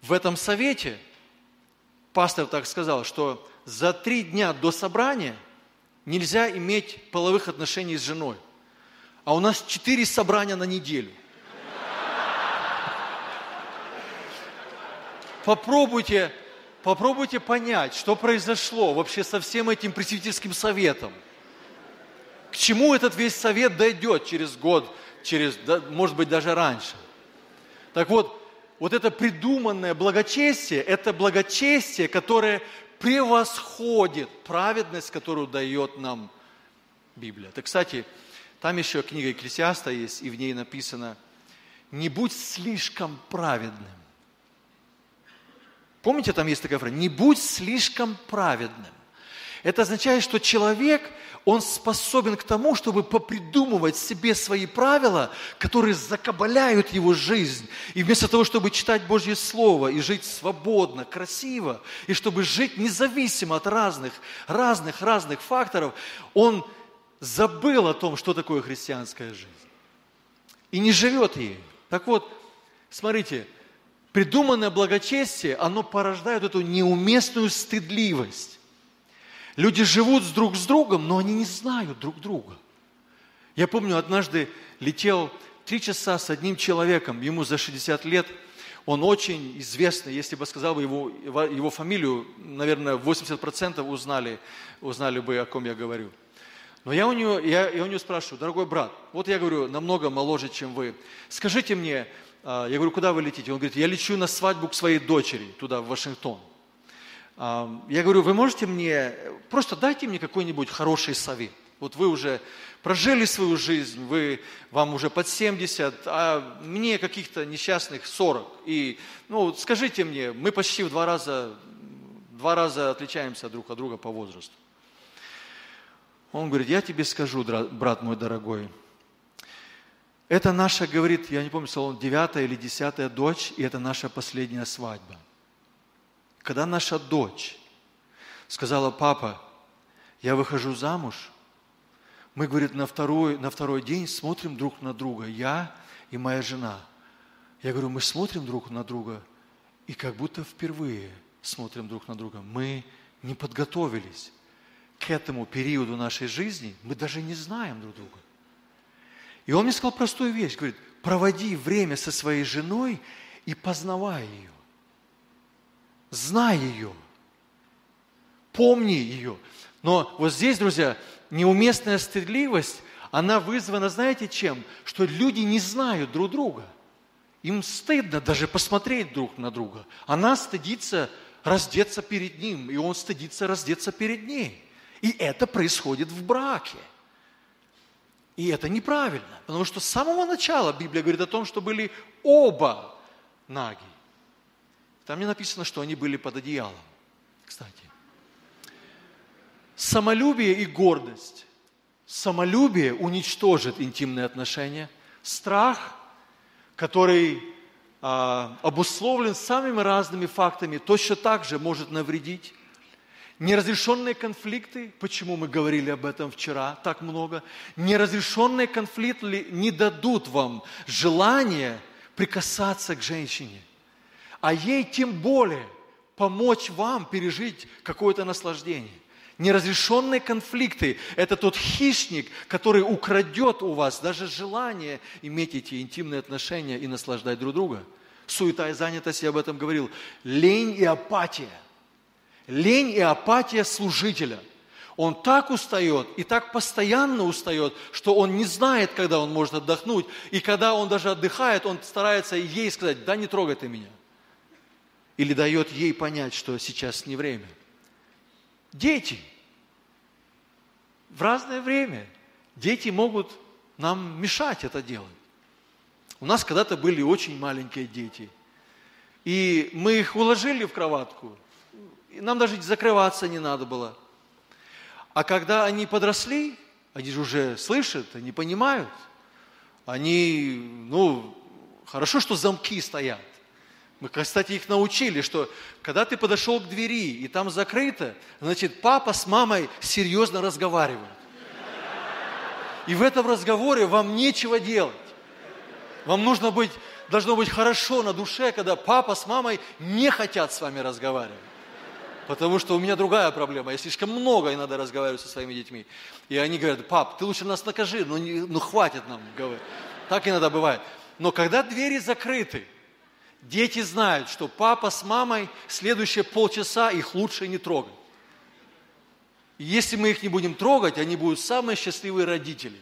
в этом совете пастор так сказал, что за три дня до собрания нельзя иметь половых отношений с женой. А у нас четыре собрания на неделю. Попробуйте, попробуйте понять, что произошло вообще со всем этим пресвитерским советом. К чему этот весь совет дойдет через год, через, может быть, даже раньше. Так вот, вот это придуманное благочестие, это благочестие, которое превосходит праведность, которую дает нам Библия. Так, кстати, там еще книга Екклесиаста есть, и в ней написано, не будь слишком праведным. Помните, там есть такая фраза, не будь слишком праведным. Это означает, что человек, он способен к тому, чтобы попридумывать себе свои правила, которые закабаляют его жизнь. И вместо того, чтобы читать Божье Слово и жить свободно, красиво, и чтобы жить независимо от разных, разных, разных факторов, он забыл о том, что такое христианская жизнь. И не живет ей. Так вот, смотрите, придуманное благочестие, оно порождает эту неуместную стыдливость. Люди живут друг с другом, но они не знают друг друга. Я помню, однажды летел три часа с одним человеком, ему за 60 лет, он очень известный, если бы сказал бы его, его фамилию, наверное, 80% узнали, узнали бы, о ком я говорю. Но я у, него, я, я у него спрашиваю, дорогой брат, вот я говорю, намного моложе, чем вы, скажите мне, а, я говорю, куда вы летите? Он говорит, я лечу на свадьбу к своей дочери, туда, в Вашингтон. Я говорю, вы можете мне, просто дайте мне какой-нибудь хороший совет. Вот вы уже прожили свою жизнь, вы, вам уже под 70, а мне каких-то несчастных 40. И, ну, скажите мне, мы почти в два раза два раза отличаемся друг от друга по возрасту. Он говорит, я тебе скажу, брат мой дорогой, это наша, говорит, я не помню, он девятая или десятая дочь, и это наша последняя свадьба. Когда наша дочь сказала, папа, я выхожу замуж, мы, говорит, на второй, на второй день смотрим друг на друга, я и моя жена. Я говорю, мы смотрим друг на друга, и как будто впервые смотрим друг на друга. Мы не подготовились к этому периоду нашей жизни, мы даже не знаем друг друга. И он мне сказал простую вещь, говорит, проводи время со своей женой и познавай ее. Знай ее. Помни ее. Но вот здесь, друзья, неуместная стыдливость, она вызвана, знаете чем? Что люди не знают друг друга. Им стыдно даже посмотреть друг на друга. Она стыдится раздеться перед ним, и он стыдится раздеться перед ней. И это происходит в браке. И это неправильно, потому что с самого начала Библия говорит о том, что были оба наги. Там не написано, что они были под одеялом, кстати. Самолюбие и гордость. Самолюбие уничтожит интимные отношения. Страх, который а, обусловлен самыми разными фактами, точно так же может навредить. Неразрешенные конфликты, почему мы говорили об этом вчера так много, неразрешенные конфликты не дадут вам желания прикасаться к женщине, а ей тем более помочь вам пережить какое-то наслаждение. Неразрешенные конфликты – это тот хищник, который украдет у вас даже желание иметь эти интимные отношения и наслаждать друг друга. Суета и занятость, я об этом говорил. Лень и апатия – Лень и апатия служителя. Он так устает и так постоянно устает, что он не знает, когда он может отдохнуть. И когда он даже отдыхает, он старается ей сказать, да не трогай ты меня. Или дает ей понять, что сейчас не время. Дети. В разное время дети могут нам мешать это делать. У нас когда-то были очень маленькие дети. И мы их уложили в кроватку, и нам даже закрываться не надо было. А когда они подросли, они же уже слышат, они понимают. Они, ну, хорошо, что замки стоят. Мы, кстати, их научили, что когда ты подошел к двери, и там закрыто, значит, папа с мамой серьезно разговаривают. И в этом разговоре вам нечего делать. Вам нужно быть, должно быть хорошо на душе, когда папа с мамой не хотят с вами разговаривать. Потому что у меня другая проблема. Я слишком много и надо разговаривать со своими детьми. И они говорят, пап, ты лучше нас накажи, ну, не, ну хватит нам говорить. Так иногда бывает. Но когда двери закрыты, дети знают, что папа с мамой следующие полчаса их лучше не трогать. И если мы их не будем трогать, они будут самые счастливые родители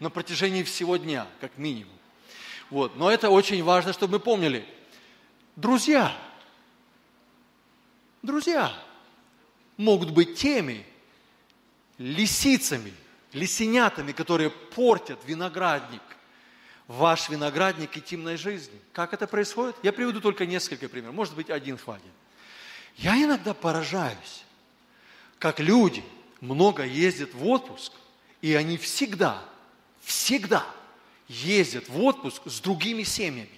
на протяжении всего дня, как минимум. Вот. Но это очень важно, чтобы мы помнили. Друзья – друзья могут быть теми лисицами, лисенятами, которые портят виноградник, ваш виноградник интимной жизни. Как это происходит? Я приведу только несколько примеров, может быть, один хватит. Я иногда поражаюсь, как люди много ездят в отпуск, и они всегда, всегда ездят в отпуск с другими семьями.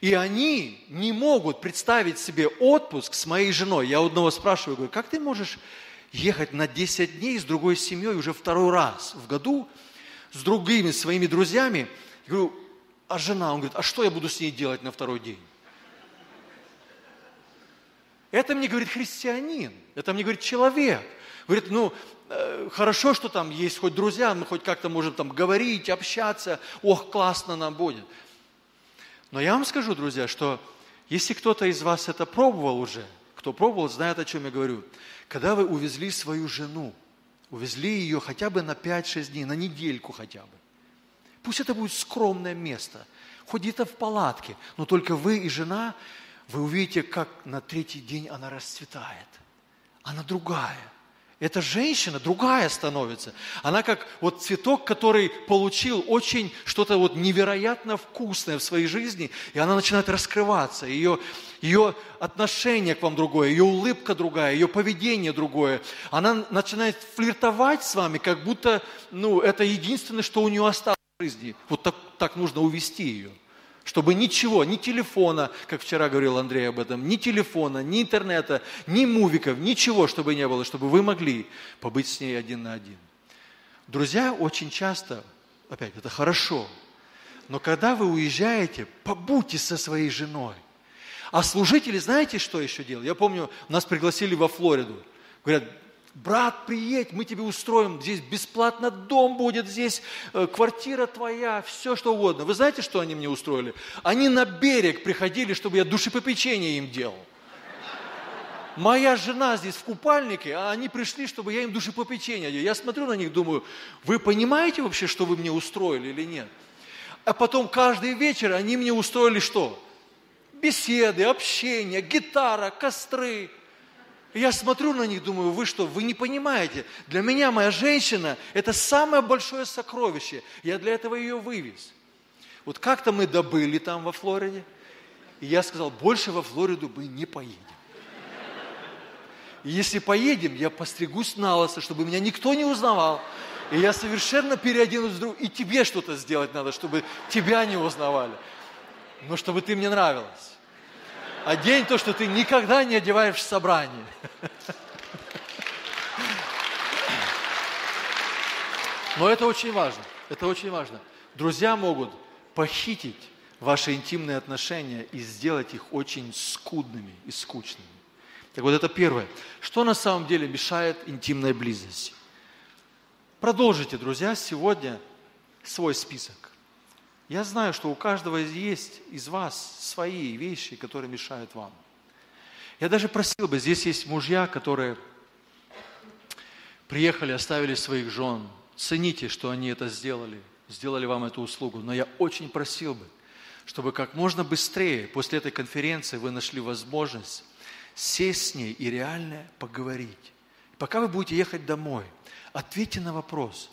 И они не могут представить себе отпуск с моей женой. Я одного спрашиваю, говорю, как ты можешь ехать на 10 дней с другой семьей уже второй раз в году, с другими своими друзьями? Я говорю, а жена? Он говорит, а что я буду с ней делать на второй день? Это мне говорит христианин, это мне говорит человек. Говорит, ну, э, хорошо, что там есть хоть друзья, мы хоть как-то можем там говорить, общаться, ох, классно нам будет. Но я вам скажу, друзья, что если кто-то из вас это пробовал уже, кто пробовал, знает, о чем я говорю. Когда вы увезли свою жену, увезли ее хотя бы на 5-6 дней, на недельку хотя бы. Пусть это будет скромное место, хоть где-то в палатке, но только вы и жена, вы увидите, как на третий день она расцветает. Она другая. Эта женщина другая становится. Она как вот цветок, который получил очень что-то вот невероятно вкусное в своей жизни, и она начинает раскрываться. Ее, ее отношение к вам другое, ее улыбка другая, ее поведение другое. Она начинает флиртовать с вами, как будто ну, это единственное, что у нее осталось в жизни. Вот так, так нужно увести ее чтобы ничего, ни телефона, как вчера говорил Андрей об этом, ни телефона, ни интернета, ни мувиков, ничего, чтобы не было, чтобы вы могли побыть с ней один на один. Друзья очень часто, опять, это хорошо, но когда вы уезжаете, побудьте со своей женой. А служители, знаете, что еще делают? Я помню, нас пригласили во Флориду. Говорят, брат, приедь, мы тебе устроим, здесь бесплатно дом будет, здесь э, квартира твоя, все что угодно. Вы знаете, что они мне устроили? Они на берег приходили, чтобы я душепопечение им делал. Моя жена здесь в купальнике, а они пришли, чтобы я им душепопечение делал. Я смотрю на них, думаю, вы понимаете вообще, что вы мне устроили или нет? А потом каждый вечер они мне устроили что? Беседы, общение, гитара, костры – я смотрю на них, думаю, вы что, вы не понимаете. Для меня моя женщина – это самое большое сокровище. Я для этого ее вывез. Вот как-то мы добыли там во Флориде, и я сказал, больше во Флориду мы не поедем. И если поедем, я постригусь на лысо, чтобы меня никто не узнавал. И я совершенно переоденусь друг. И тебе что-то сделать надо, чтобы тебя не узнавали. Но чтобы ты мне нравилась. Одень то, что ты никогда не одеваешь в собрании. Но это очень важно. Это очень важно. Друзья могут похитить ваши интимные отношения и сделать их очень скудными и скучными. Так вот, это первое. Что на самом деле мешает интимной близости? Продолжите, друзья, сегодня свой список. Я знаю, что у каждого есть из вас свои вещи, которые мешают вам. Я даже просил бы, здесь есть мужья, которые приехали, оставили своих жен. Цените, что они это сделали, сделали вам эту услугу. Но я очень просил бы, чтобы как можно быстрее после этой конференции вы нашли возможность сесть с ней и реально поговорить. Пока вы будете ехать домой, ответьте на вопрос,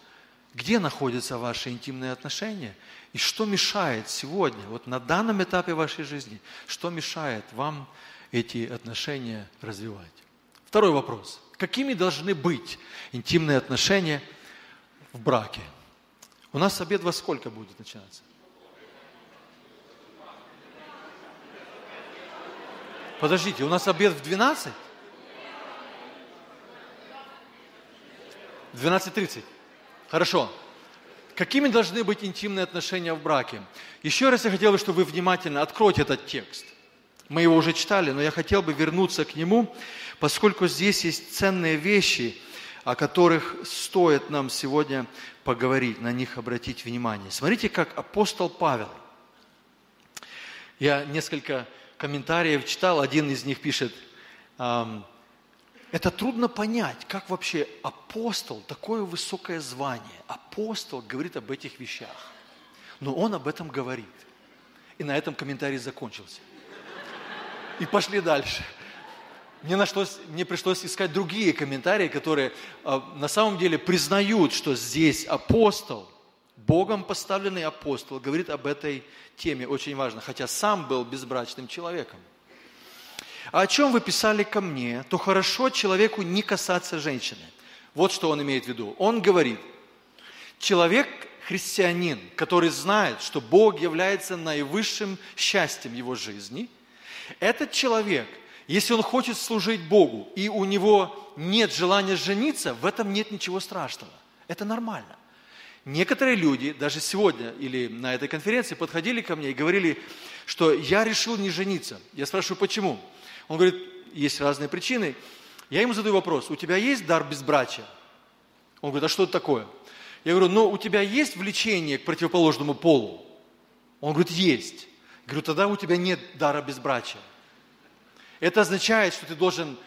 где находятся ваши интимные отношения – и что мешает сегодня, вот на данном этапе вашей жизни, что мешает вам эти отношения развивать? Второй вопрос. Какими должны быть интимные отношения в браке? У нас обед во сколько будет начинаться? Подождите, у нас обед в 12? В 12.30. Хорошо. Какими должны быть интимные отношения в браке? Еще раз я хотел бы, чтобы вы внимательно откройте этот текст. Мы его уже читали, но я хотел бы вернуться к нему, поскольку здесь есть ценные вещи, о которых стоит нам сегодня поговорить, на них обратить внимание. Смотрите, как апостол Павел. Я несколько комментариев читал, один из них пишет, это трудно понять, как вообще апостол, такое высокое звание, апостол говорит об этих вещах. Но он об этом говорит. И на этом комментарий закончился. И пошли дальше. Мне, нашлось, мне пришлось искать другие комментарии, которые э, на самом деле признают, что здесь апостол, Богом поставленный апостол, говорит об этой теме, очень важно, хотя сам был безбрачным человеком а о чем вы писали ко мне, то хорошо человеку не касаться женщины. Вот что он имеет в виду. Он говорит, человек христианин, который знает, что Бог является наивысшим счастьем его жизни, этот человек, если он хочет служить Богу, и у него нет желания жениться, в этом нет ничего страшного. Это нормально. Некоторые люди, даже сегодня или на этой конференции, подходили ко мне и говорили, что я решил не жениться. Я спрашиваю, почему? Он говорит, есть разные причины. Я ему задаю вопрос, у тебя есть дар безбрачия? Он говорит, а что это такое? Я говорю, ну у тебя есть влечение к противоположному полу? Он говорит, есть. Я говорю, тогда у тебя нет дара безбрачия. Это означает, что ты должен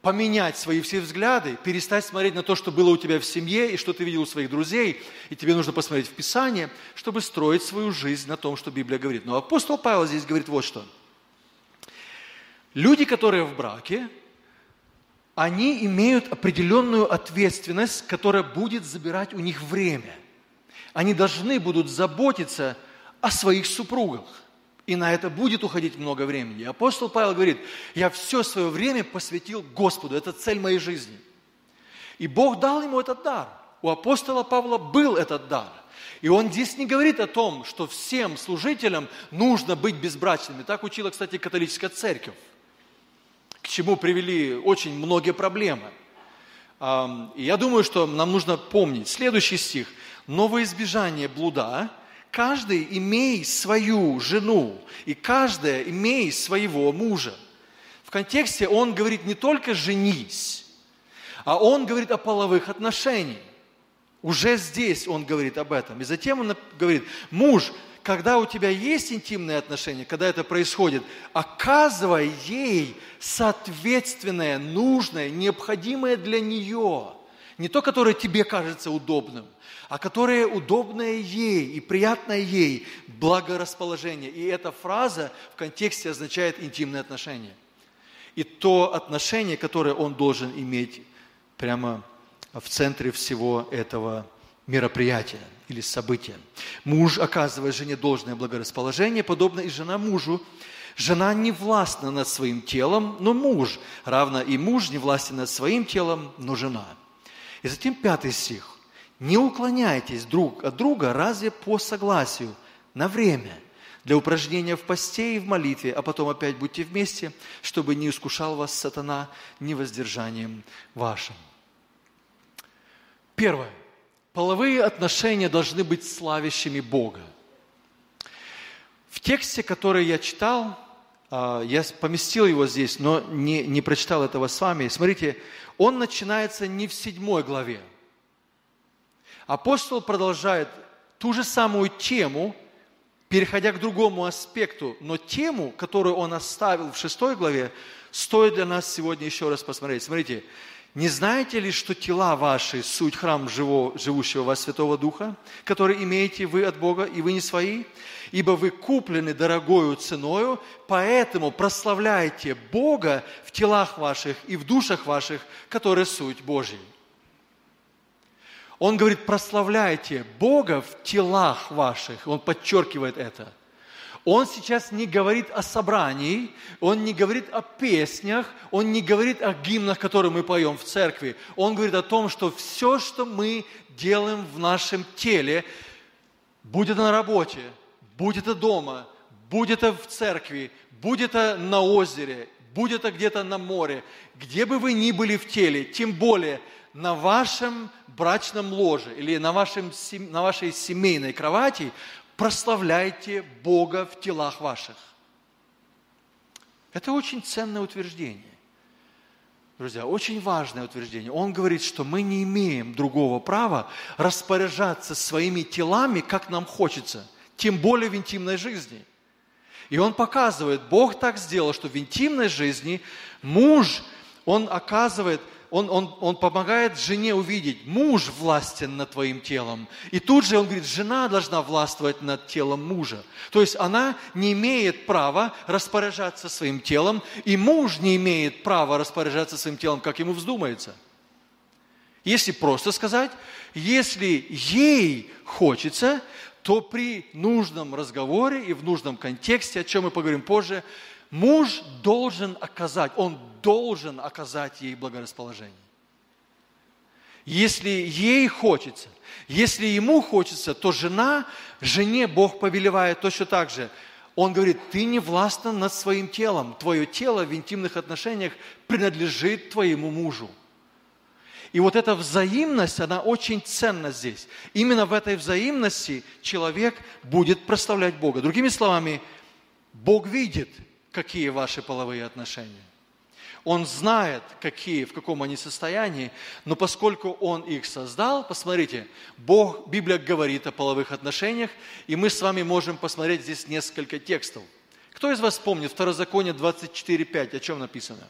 поменять свои все взгляды, перестать смотреть на то, что было у тебя в семье и что ты видел у своих друзей, и тебе нужно посмотреть в Писание, чтобы строить свою жизнь на том, что Библия говорит. Но апостол Павел здесь говорит вот что – Люди, которые в браке, они имеют определенную ответственность, которая будет забирать у них время. Они должны будут заботиться о своих супругах. И на это будет уходить много времени. Апостол Павел говорит, я все свое время посвятил Господу, это цель моей жизни. И Бог дал ему этот дар. У апостола Павла был этот дар. И он здесь не говорит о том, что всем служителям нужно быть безбрачными. Так учила, кстати, католическая церковь, чему привели очень многие проблемы. И я думаю, что нам нужно помнить следующий стих. «Но избежание блуда каждый имей свою жену, и каждая имей своего мужа». В контексте он говорит не только «женись», а он говорит о половых отношениях. Уже здесь он говорит об этом. И затем он говорит, муж, когда у тебя есть интимные отношения, когда это происходит, оказывай ей соответственное, нужное, необходимое для нее. Не то, которое тебе кажется удобным, а которое удобное ей и приятное ей, благорасположение. И эта фраза в контексте означает интимные отношения. И то отношение, которое он должен иметь прямо в центре всего этого мероприятия или события. Муж оказывает жене должное благорасположение, подобно и жена мужу. Жена не властна над своим телом, но муж, равно и муж не властен над своим телом, но жена. И затем пятый стих. Не уклоняйтесь друг от друга разве по согласию на время для упражнения в посте и в молитве, а потом опять будьте вместе, чтобы не искушал вас сатана невоздержанием вашим. Первое. Половые отношения должны быть славящими Бога. В тексте, который я читал, а, я поместил его здесь, но не, не прочитал этого с вами. Смотрите, он начинается не в седьмой главе. Апостол продолжает ту же самую тему, переходя к другому аспекту, но тему, которую он оставил в шестой главе, стоит для нас сегодня еще раз посмотреть. Смотрите, не знаете ли, что тела ваши – суть храм живо, живущего вас Святого Духа, который имеете вы от Бога, и вы не свои? Ибо вы куплены дорогою ценою, поэтому прославляйте Бога в телах ваших и в душах ваших, которые суть Божьи. Он говорит, прославляйте Бога в телах ваших. Он подчеркивает это – он сейчас не говорит о собрании, он не говорит о песнях, он не говорит о гимнах, которые мы поем в церкви. Он говорит о том, что все, что мы делаем в нашем теле, будь это на работе, будь это дома, будь это в церкви, будь это на озере, будь это где-то на море, где бы вы ни были в теле, тем более на вашем брачном ложе или на, вашем, на вашей семейной кровати, прославляйте Бога в телах ваших. Это очень ценное утверждение. Друзья, очень важное утверждение. Он говорит, что мы не имеем другого права распоряжаться своими телами, как нам хочется, тем более в интимной жизни. И он показывает, Бог так сделал, что в интимной жизни муж, он оказывает он, он, он помогает жене увидеть, муж властен над твоим телом. И тут же он говорит, жена должна властвовать над телом мужа. То есть она не имеет права распоряжаться своим телом, и муж не имеет права распоряжаться своим телом, как ему вздумается. Если просто сказать, если ей хочется, то при нужном разговоре и в нужном контексте, о чем мы поговорим позже, муж должен оказать, он должен оказать ей благорасположение. Если ей хочется, если ему хочется, то жена, жене Бог повелевает точно так же. Он говорит, ты не властна над своим телом. Твое тело в интимных отношениях принадлежит твоему мужу. И вот эта взаимность, она очень ценна здесь. Именно в этой взаимности человек будет прославлять Бога. Другими словами, Бог видит, какие ваши половые отношения. Он знает, какие, в каком они состоянии, но поскольку Он их создал, посмотрите, Бог, Библия говорит о половых отношениях, и мы с вами можем посмотреть здесь несколько текстов. Кто из вас помнит Второзаконие 24.5, о чем написано?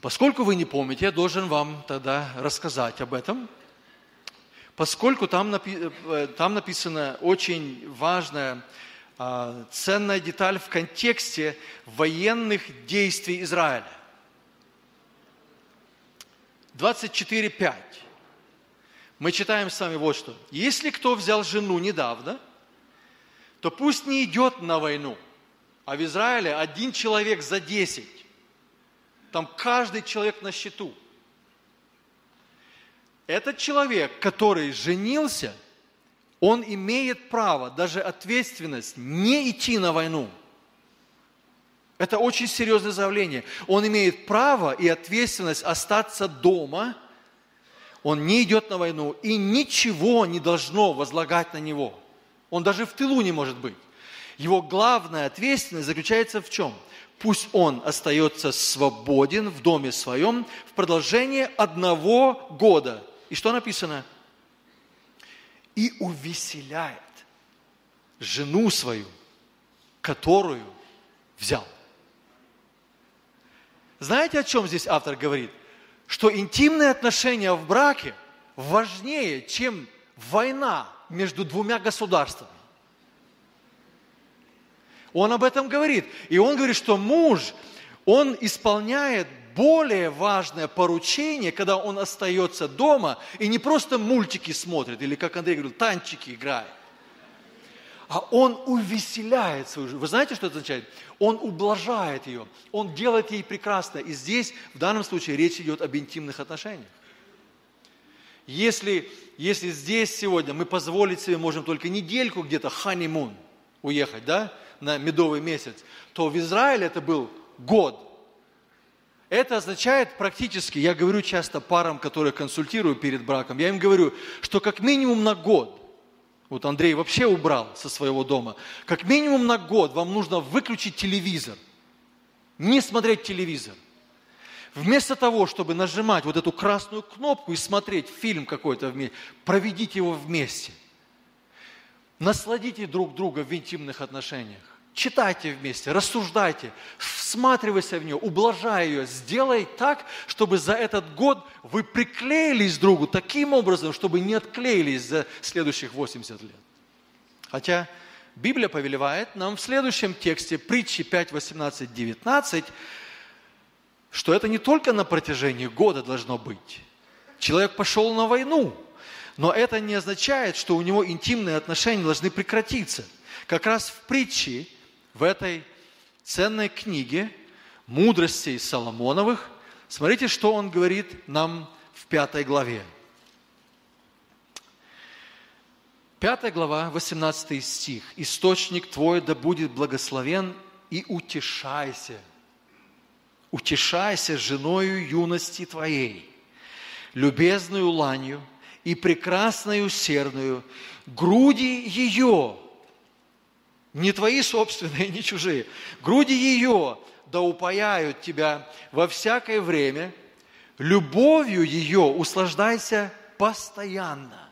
Поскольку вы не помните, я должен вам тогда рассказать об этом – поскольку там, напи- э, там написано очень важное ценная деталь в контексте военных действий Израиля. 24.5. Мы читаем с вами вот что. Если кто взял жену недавно, то пусть не идет на войну. А в Израиле один человек за десять. Там каждый человек на счету. Этот человек, который женился, он имеет право, даже ответственность, не идти на войну. Это очень серьезное заявление. Он имеет право и ответственность остаться дома. Он не идет на войну, и ничего не должно возлагать на него. Он даже в тылу не может быть. Его главная ответственность заключается в чем? Пусть он остается свободен в доме своем в продолжение одного года – и что написано? И увеселяет жену свою, которую взял. Знаете, о чем здесь автор говорит? Что интимные отношения в браке важнее, чем война между двумя государствами. Он об этом говорит. И он говорит, что муж, он исполняет более важное поручение, когда он остается дома и не просто мультики смотрит, или, как Андрей говорил, танчики играет, а он увеселяет свою жену. Вы знаете, что это означает? Он ублажает ее, он делает ей прекрасно. И здесь, в данном случае, речь идет об интимных отношениях. Если, если здесь сегодня мы позволить себе можем только недельку где-то ханимун уехать, да, на медовый месяц, то в Израиле это был год – это означает практически, я говорю часто парам, которые консультирую перед браком, я им говорю, что как минимум на год, вот Андрей вообще убрал со своего дома, как минимум на год вам нужно выключить телевизор, не смотреть телевизор. Вместо того, чтобы нажимать вот эту красную кнопку и смотреть фильм какой-то вместе, проведите его вместе. Насладите друг друга в интимных отношениях. Читайте вместе, рассуждайте, всматривайся в нее, ублажай ее. Сделай так, чтобы за этот год вы приклеились другу таким образом, чтобы не отклеились за следующих 80 лет. Хотя Библия повелевает нам в следующем тексте притчи 5, 18, 19, что это не только на протяжении года должно быть. Человек пошел на войну, но это не означает, что у него интимные отношения должны прекратиться. Как раз в притче в этой ценной книге мудростей Соломоновых, смотрите, что он говорит нам в пятой главе. Пятая глава, 18 стих. «Источник твой да будет благословен, и утешайся, утешайся женою юности твоей, любезную ланью и прекрасною серную, груди ее не твои собственные, не чужие. Груди ее да упаяют тебя во всякое время, любовью ее услаждайся постоянно.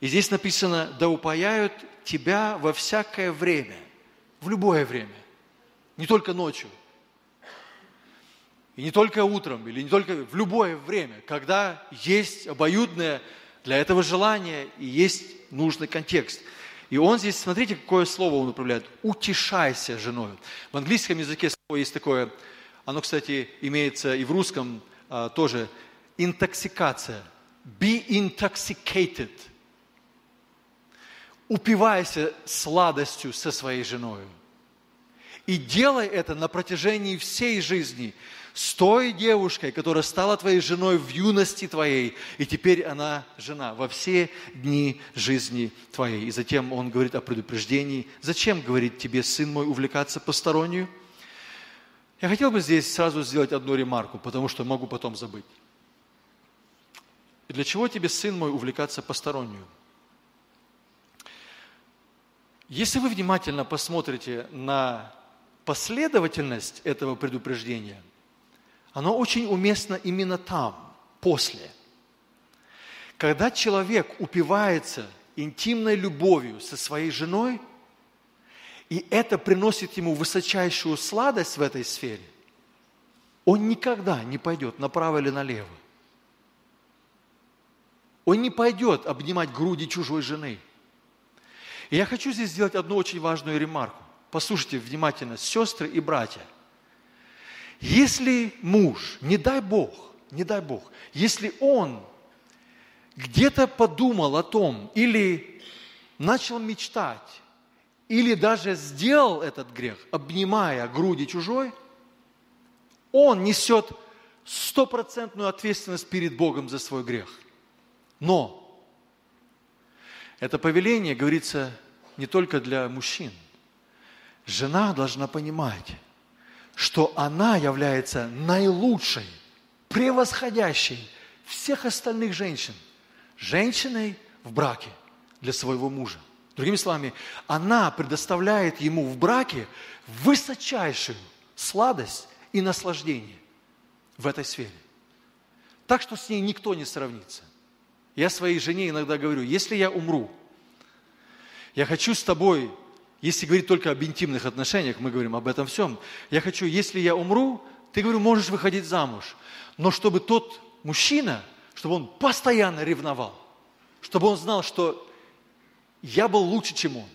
И здесь написано, да упаяют тебя во всякое время, в любое время, не только ночью, и не только утром, или не только в любое время, когда есть обоюдное для этого желание и есть нужный контекст – и он здесь, смотрите, какое слово он управляет. Утешайся женой. В английском языке слово есть такое, оно, кстати, имеется и в русском а, тоже, интоксикация. Be intoxicated. Упивайся сладостью со своей женой. И делай это на протяжении всей жизни – с той девушкой, которая стала твоей женой в юности твоей, и теперь она жена во все дни жизни твоей. И затем он говорит о предупреждении. Зачем, говорит тебе, сын мой, увлекаться постороннюю? Я хотел бы здесь сразу сделать одну ремарку, потому что могу потом забыть. Для чего тебе, сын мой, увлекаться постороннюю? Если вы внимательно посмотрите на последовательность этого предупреждения – оно очень уместно именно там, после. Когда человек упивается интимной любовью со своей женой, и это приносит ему высочайшую сладость в этой сфере, он никогда не пойдет направо или налево. Он не пойдет обнимать груди чужой жены. И я хочу здесь сделать одну очень важную ремарку. Послушайте внимательно, сестры и братья. Если муж, не дай Бог, не дай Бог, если он где-то подумал о том или начал мечтать, или даже сделал этот грех, обнимая груди чужой, он несет стопроцентную ответственность перед Богом за свой грех. Но это повеление говорится не только для мужчин. Жена должна понимать, что она является наилучшей, превосходящей всех остальных женщин, женщиной в браке для своего мужа. Другими словами, она предоставляет ему в браке высочайшую сладость и наслаждение в этой сфере. Так что с ней никто не сравнится. Я своей жене иногда говорю, если я умру, я хочу с тобой, если говорить только об интимных отношениях, мы говорим об этом всем, я хочу, если я умру, ты, говорю, можешь выходить замуж, но чтобы тот мужчина, чтобы он постоянно ревновал, чтобы он знал, что я был лучше, чем он.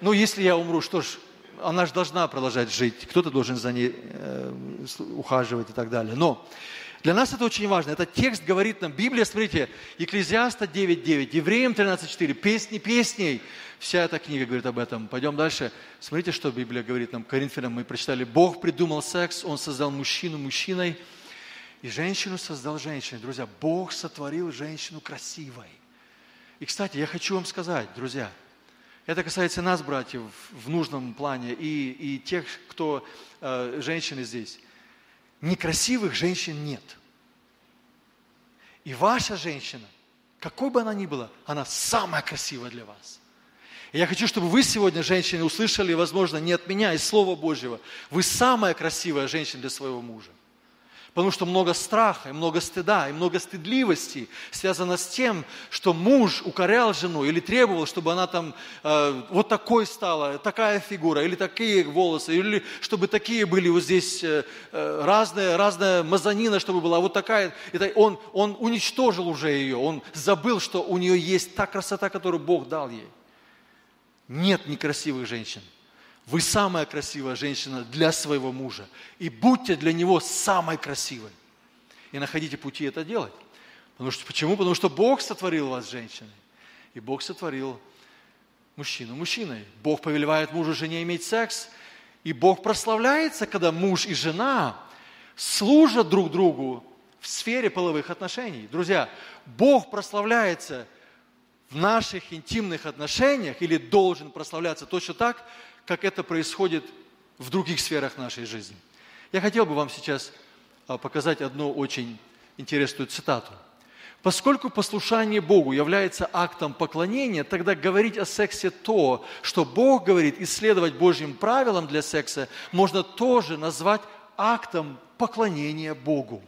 Ну, если я умру, что ж, она же должна продолжать жить, кто-то должен за ней э, ухаживать и так далее. Но для нас это очень важно. Этот текст говорит нам, Библия, смотрите, Екклезиаста 9.9, Евреям 13.4, песни песней. Вся эта книга говорит об этом. Пойдем дальше. Смотрите, что Библия говорит нам. Коринфянам мы прочитали. Бог придумал секс, Он создал мужчину мужчиной, и женщину создал женщиной. Друзья, Бог сотворил женщину красивой. И, кстати, я хочу вам сказать, друзья, это касается нас, братьев, в нужном плане, и, и тех, кто э, женщины здесь. Некрасивых женщин нет. И ваша женщина, какой бы она ни была, она самая красивая для вас. И я хочу, чтобы вы сегодня, женщины, услышали, возможно, не от меня, а из Слова Божьего. Вы самая красивая женщина для своего мужа. Потому что много страха, и много стыда, и много стыдливости связано с тем, что муж укорял жену или требовал, чтобы она там э, вот такой стала, такая фигура, или такие волосы, или чтобы такие были вот здесь э, э разная, разная мазанина, чтобы была вот такая. Это он, он уничтожил уже ее, он забыл, что у нее есть та красота, которую Бог дал ей. Нет некрасивых женщин. Вы самая красивая женщина для своего мужа. И будьте для него самой красивой. И находите пути это делать. Потому что, почему? Потому что Бог сотворил вас женщиной. И Бог сотворил мужчину мужчиной. Бог повелевает мужу жене иметь секс. И Бог прославляется, когда муж и жена служат друг другу в сфере половых отношений. Друзья, Бог прославляется в наших интимных отношениях или должен прославляться точно так, как это происходит в других сферах нашей жизни. Я хотел бы вам сейчас а, показать одну очень интересную цитату. Поскольку послушание Богу является актом поклонения, тогда говорить о сексе то, что Бог говорит, исследовать Божьим правилам для секса, можно тоже назвать актом поклонения Богу.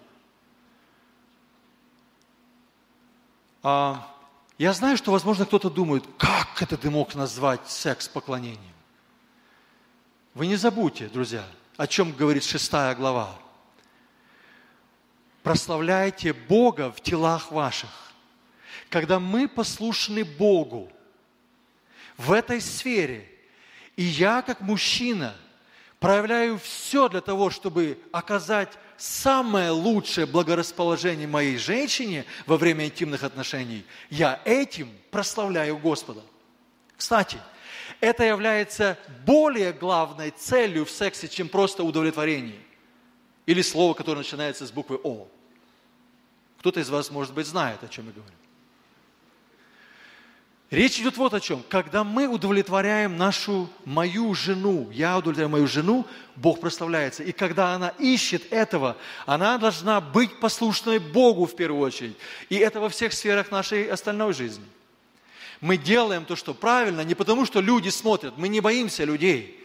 А, я знаю, что, возможно, кто-то думает, как это ты мог назвать секс поклонением? Вы не забудьте, друзья, о чем говорит шестая глава. Прославляйте Бога в телах ваших. Когда мы послушны Богу в этой сфере, и я как мужчина проявляю все для того, чтобы оказать самое лучшее благорасположение моей женщине во время интимных отношений, я этим прославляю Господа. Кстати, это является более главной целью в сексе, чем просто удовлетворение. Или слово, которое начинается с буквы О. Кто-то из вас, может быть, знает, о чем я говорю. Речь идет вот о чем. Когда мы удовлетворяем нашу, мою жену, я удовлетворяю мою жену, Бог прославляется. И когда она ищет этого, она должна быть послушной Богу в первую очередь. И это во всех сферах нашей остальной жизни – мы делаем то, что правильно, не потому, что люди смотрят. Мы не боимся людей.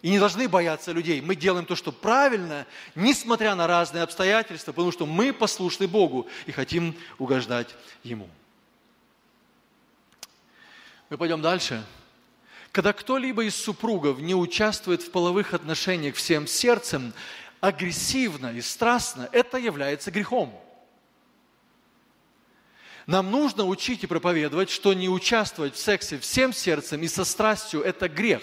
И не должны бояться людей. Мы делаем то, что правильно, несмотря на разные обстоятельства, потому что мы послушны Богу и хотим угождать Ему. Мы пойдем дальше. Когда кто-либо из супругов не участвует в половых отношениях всем сердцем, агрессивно и страстно, это является грехом. Нам нужно учить и проповедовать, что не участвовать в сексе всем сердцем и со страстью – это грех.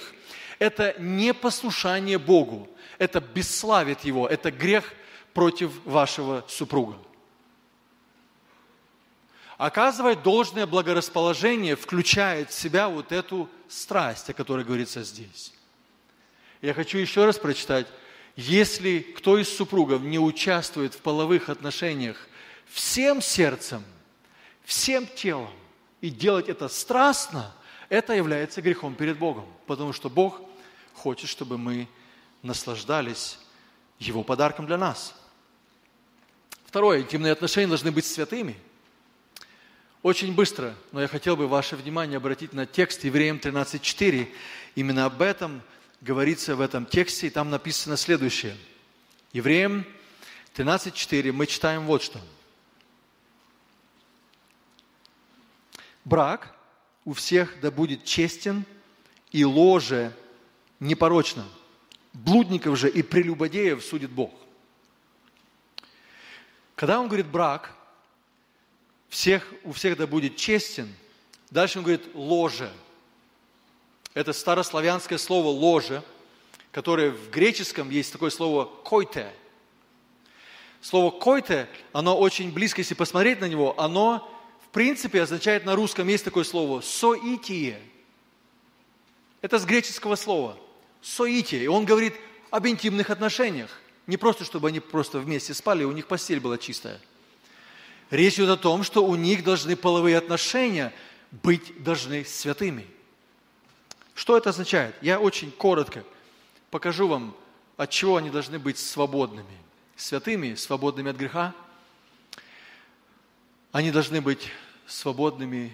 Это непослушание Богу. Это бесславит Его. Это грех против вашего супруга. Оказывать должное благорасположение включает в себя вот эту страсть, о которой говорится здесь. Я хочу еще раз прочитать. Если кто из супругов не участвует в половых отношениях всем сердцем, всем телом, и делать это страстно, это является грехом перед Богом. Потому что Бог хочет, чтобы мы наслаждались Его подарком для нас. Второе, интимные отношения должны быть святыми. Очень быстро, но я хотел бы ваше внимание обратить на текст Евреям 13.4. Именно об этом говорится в этом тексте, и там написано следующее. Евреям 13.4 мы читаем вот что. Брак у всех да будет честен, и ложе непорочно. Блудников же и прелюбодеев судит Бог. Когда он говорит брак, всех, у всех да будет честен, дальше он говорит ложе – это старославянское слово «ложе», которое в греческом есть такое слово «койте». Слово «койте», оно очень близко, если посмотреть на него, оно в принципе означает на русском, есть такое слово «соитие». Это с греческого слова «соитие». И он говорит об интимных отношениях. Не просто, чтобы они просто вместе спали, у них постель была чистая. Речь идет о том, что у них должны половые отношения быть должны святыми – что это означает? Я очень коротко покажу вам, от чего они должны быть свободными. Святыми, свободными от греха. Они должны быть свободными.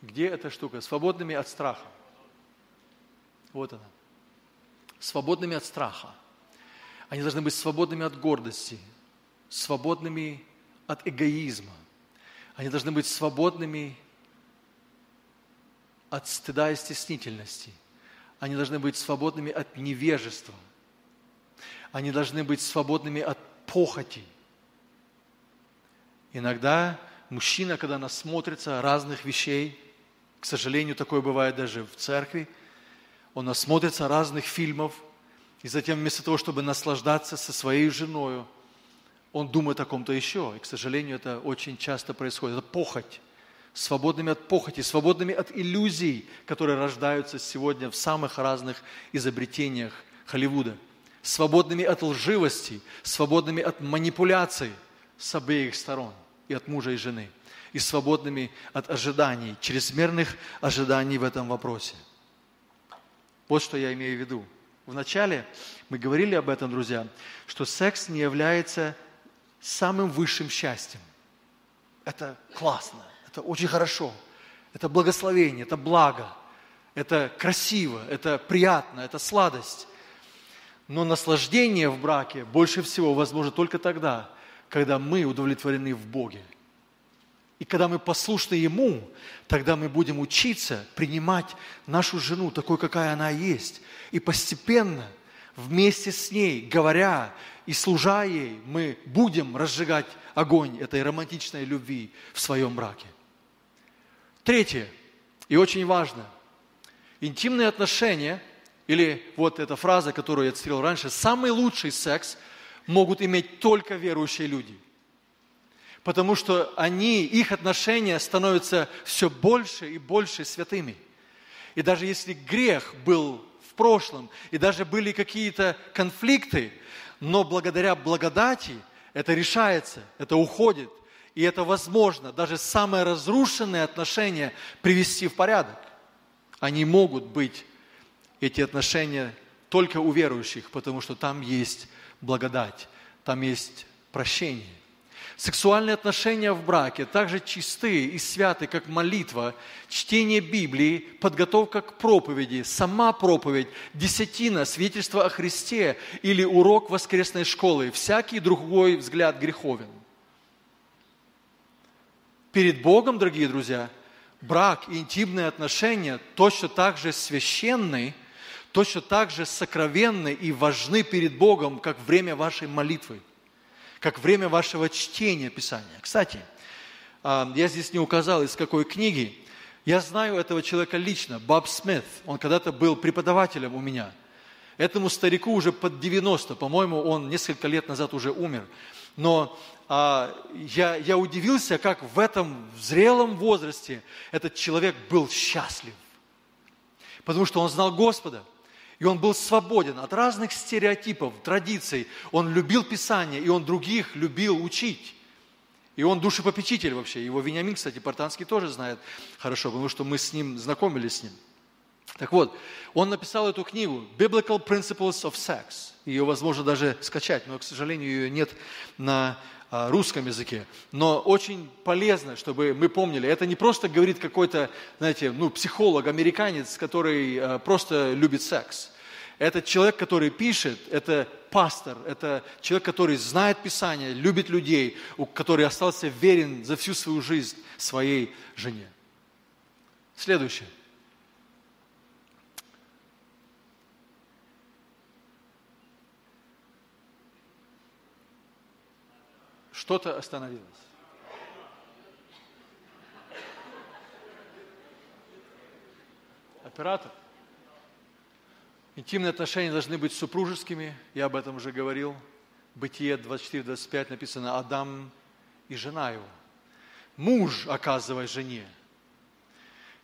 Где эта штука? Свободными от страха. Вот она. Свободными от страха. Они должны быть свободными от гордости, свободными от эгоизма. Они должны быть свободными от стыда и стеснительности. Они должны быть свободными от невежества. Они должны быть свободными от похоти. Иногда мужчина, когда насмотрится разных вещей, к сожалению, такое бывает даже в церкви, он насмотрится разных фильмов, и затем вместо того, чтобы наслаждаться со своей женой, он думает о ком-то еще. И, к сожалению, это очень часто происходит. Это похоть свободными от похоти, свободными от иллюзий, которые рождаются сегодня в самых разных изобретениях Холливуда, свободными от лживости, свободными от манипуляций с обеих сторон, и от мужа и жены, и свободными от ожиданий, чрезмерных ожиданий в этом вопросе. Вот что я имею в виду. Вначале мы говорили об этом, друзья, что секс не является самым высшим счастьем. Это классно. Это очень хорошо. Это благословение, это благо, это красиво, это приятно, это сладость. Но наслаждение в браке больше всего возможно только тогда, когда мы удовлетворены в Боге. И когда мы послушны Ему, тогда мы будем учиться принимать нашу жену такой, какая она есть. И постепенно, вместе с ней, говоря и служа ей, мы будем разжигать огонь этой романтичной любви в своем браке. Третье, и очень важно, интимные отношения, или вот эта фраза, которую я цитировал раньше, самый лучший секс могут иметь только верующие люди. Потому что они, их отношения становятся все больше и больше святыми. И даже если грех был в прошлом, и даже были какие-то конфликты, но благодаря благодати это решается, это уходит, и это возможно, даже самые разрушенные отношения привести в порядок. Они могут быть, эти отношения, только у верующих, потому что там есть благодать, там есть прощение. Сексуальные отношения в браке также чистые и святы, как молитва, чтение Библии, подготовка к проповеди, сама проповедь, десятина, свидетельство о Христе или урок воскресной школы. Всякий другой взгляд греховен перед Богом, дорогие друзья, брак и интимные отношения точно так же священны, точно так же сокровенны и важны перед Богом, как время вашей молитвы, как время вашего чтения Писания. Кстати, а, я здесь не указал, из какой книги. Я знаю этого человека лично, Боб Смит. Он когда-то был преподавателем у меня. Этому старику уже под 90, по-моему, он несколько лет назад уже умер. Но а, я, я удивился, как в этом зрелом возрасте этот человек был счастлив. Потому что он знал Господа. И он был свободен от разных стереотипов, традиций. Он любил Писание, и он других любил учить. И он душепопечитель вообще. Его Вениамин, кстати, Портанский тоже знает хорошо, потому что мы с ним знакомились с ним. Так вот, он написал эту книгу «Biblical Principles of Sex». Ее возможно даже скачать, но, к сожалению, ее нет на русском языке. Но очень полезно, чтобы мы помнили, это не просто говорит какой-то, знаете, ну, психолог, американец, который а, просто любит секс. Это человек, который пишет, это пастор, это человек, который знает Писание, любит людей, который остался верен за всю свою жизнь своей жене. Следующее. Что-то остановилось. Оператор. Интимные отношения должны быть супружескими, я об этом уже говорил. Бытие 24-25 написано Адам и жена его. Муж оказывает жене.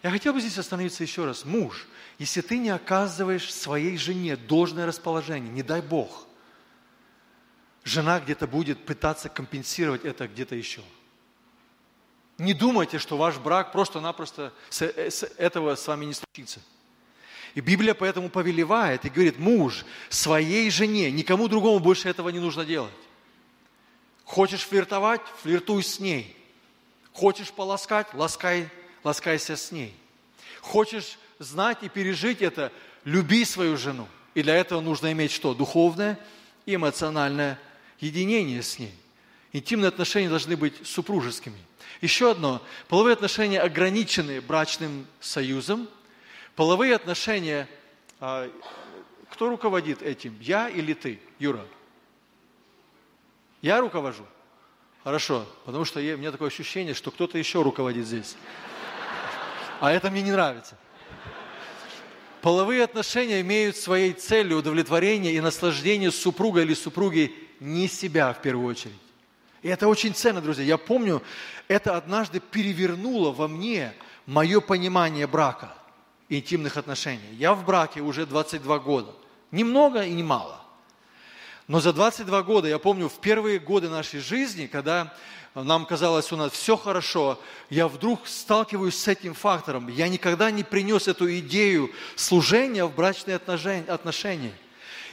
Я хотел бы здесь остановиться еще раз. Муж, если ты не оказываешь своей жене должное расположение, не дай Бог – жена где-то будет пытаться компенсировать это где-то еще. Не думайте, что ваш брак просто-напросто с, э, с этого с вами не случится. И Библия поэтому повелевает и говорит, муж своей жене, никому другому больше этого не нужно делать. Хочешь флиртовать, флиртуй с ней. Хочешь поласкать, ласкай, ласкайся с ней. Хочешь знать и пережить это, люби свою жену. И для этого нужно иметь что? Духовное и эмоциональное единение с ней. Интимные отношения должны быть супружескими. Еще одно. Половые отношения ограничены брачным союзом. Половые отношения... А, кто руководит этим? Я или ты, Юра? Я руковожу? Хорошо, потому что у меня такое ощущение, что кто-то еще руководит здесь. А это мне не нравится. Половые отношения имеют своей целью удовлетворение и наслаждение супруга или супруги не себя в первую очередь. И это очень ценно, друзья. Я помню, это однажды перевернуло во мне мое понимание брака интимных отношений. Я в браке уже 22 года. Немного и не мало. Но за 22 года, я помню, в первые годы нашей жизни, когда нам казалось у нас все хорошо, я вдруг сталкиваюсь с этим фактором. Я никогда не принес эту идею служения в брачные отношения.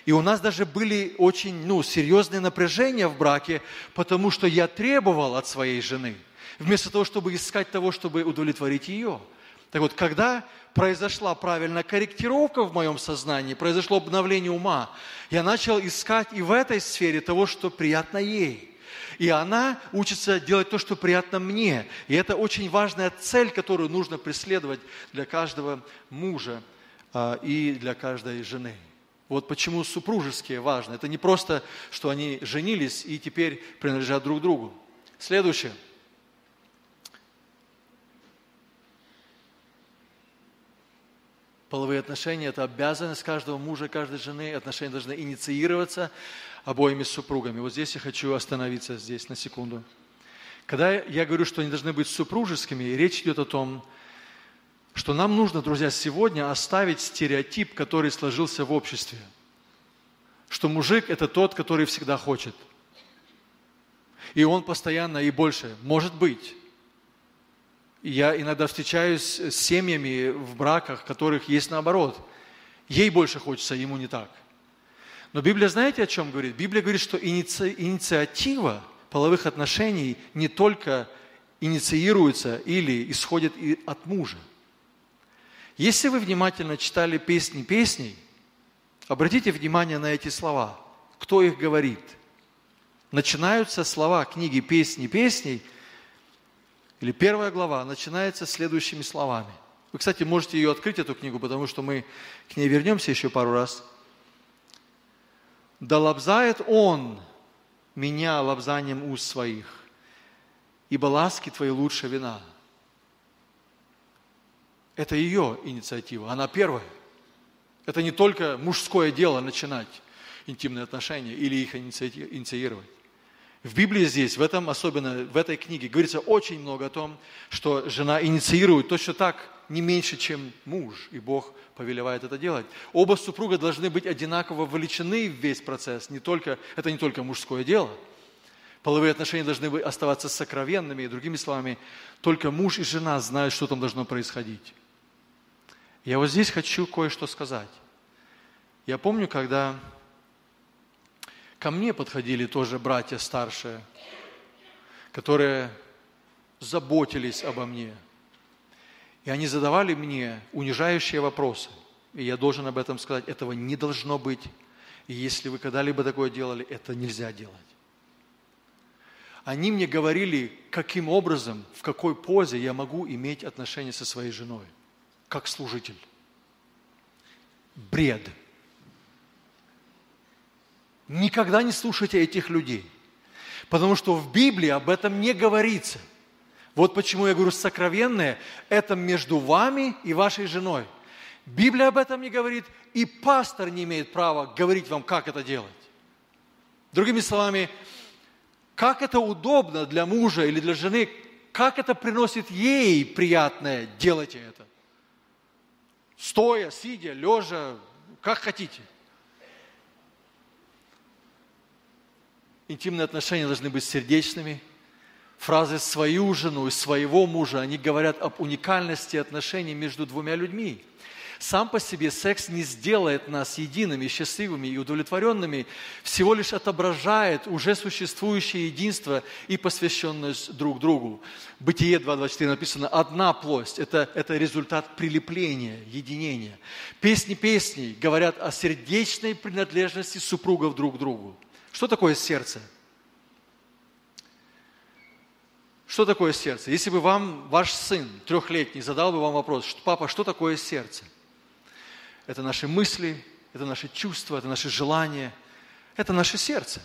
И у нас даже были очень ну, серьезные напряжения в браке, потому что я требовал от своей жены, вместо того, чтобы искать того, чтобы удовлетворить ее. Так вот, когда произошла правильная корректировка в моем сознании, произошло обновление ума, я начал искать и в этой сфере того, что приятно ей. И она учится делать то, что приятно мне. И это очень важная цель, которую нужно преследовать для каждого мужа а, и для каждой жены. Вот почему супружеские важны. Это не просто, что они женились и теперь принадлежат друг другу. Следующее. Половые отношения – это обязанность каждого мужа, каждой жены. Отношения должны инициироваться обоими супругами. Вот здесь я хочу остановиться здесь на секунду. Когда я говорю, что они должны быть супружескими, речь идет о том, что нам нужно, друзья, сегодня оставить стереотип, который сложился в обществе, что мужик – это тот, который всегда хочет. И он постоянно и больше. Может быть. Я иногда встречаюсь с семьями в браках, которых есть наоборот. Ей больше хочется, ему не так. Но Библия знаете, о чем говорит? Библия говорит, что иници... инициатива половых отношений не только инициируется или исходит от мужа. Если вы внимательно читали песни песней, обратите внимание на эти слова. Кто их говорит? Начинаются слова книги «Песни песней», или первая глава, начинается следующими словами. Вы, кстати, можете ее открыть, эту книгу, потому что мы к ней вернемся еще пару раз. «Да лобзает он меня лобзанием уст своих, ибо ласки твои лучше вина. Это ее инициатива, она первая. Это не только мужское дело начинать интимные отношения или их инициировать. В Библии здесь, в этом особенно, в этой книге, говорится очень много о том, что жена инициирует точно так, не меньше, чем муж, и Бог повелевает это делать. Оба супруга должны быть одинаково вовлечены в весь процесс, не только, это не только мужское дело. Половые отношения должны оставаться сокровенными, и другими словами, только муж и жена знают, что там должно происходить. Я вот здесь хочу кое-что сказать. Я помню, когда ко мне подходили тоже братья старшие, которые заботились обо мне. И они задавали мне унижающие вопросы. И я должен об этом сказать, этого не должно быть. И если вы когда-либо такое делали, это нельзя делать. Они мне говорили, каким образом, в какой позе я могу иметь отношения со своей женой, как служитель. Бред. Никогда не слушайте этих людей, потому что в Библии об этом не говорится. Вот почему я говорю сокровенное, это между вами и вашей женой. Библия об этом не говорит, и пастор не имеет права говорить вам, как это делать. Другими словами, как это удобно для мужа или для жены, как это приносит ей приятное, делайте это. Стоя, сидя, лежа, как хотите. Интимные отношения должны быть сердечными. Фразы «свою жену» и «своего мужа», они говорят об уникальности отношений между двумя людьми. Сам по себе секс не сделает нас едиными, счастливыми и удовлетворенными, всего лишь отображает уже существующее единство и посвященность друг другу. Бытие 2.24 написано «одна плоть» это, – это результат прилепления, единения. Песни песней говорят о сердечной принадлежности супругов друг к другу. Что такое сердце? Что такое сердце? Если бы вам ваш сын трехлетний задал бы вам вопрос, что, папа, что такое сердце? Это наши мысли, это наши чувства, это наши желания, это наше сердце.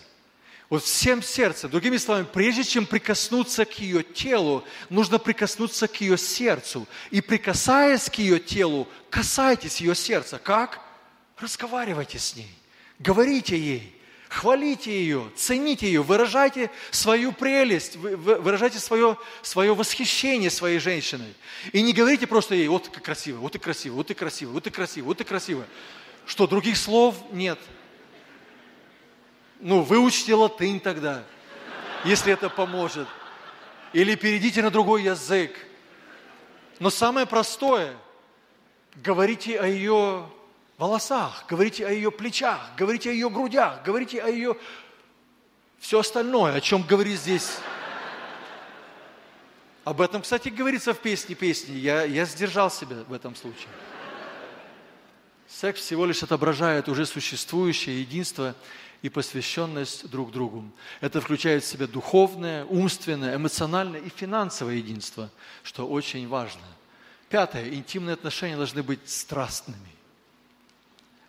Вот всем сердцем, другими словами, прежде чем прикоснуться к ее телу, нужно прикоснуться к ее сердцу. И прикасаясь к ее телу, касайтесь ее сердца. Как? Разговаривайте с ней, говорите ей. Хвалите ее, цените ее, выражайте свою прелесть, выражайте свое, свое восхищение своей женщиной. И не говорите просто ей, вот как красиво, вот и красиво, вот и красиво, вот и красиво, вот и красиво. Что, других слов нет? Ну, выучите латынь тогда, если это поможет. Или перейдите на другой язык. Но самое простое, говорите о ее волосах, говорите о ее плечах, говорите о ее грудях, говорите о ее... Все остальное, о чем говорит здесь. Об этом, кстати, говорится в песне песни. Я, я сдержал себя в этом случае. Секс всего лишь отображает уже существующее единство и посвященность друг другу. Это включает в себя духовное, умственное, эмоциональное и финансовое единство, что очень важно. Пятое. Интимные отношения должны быть страстными.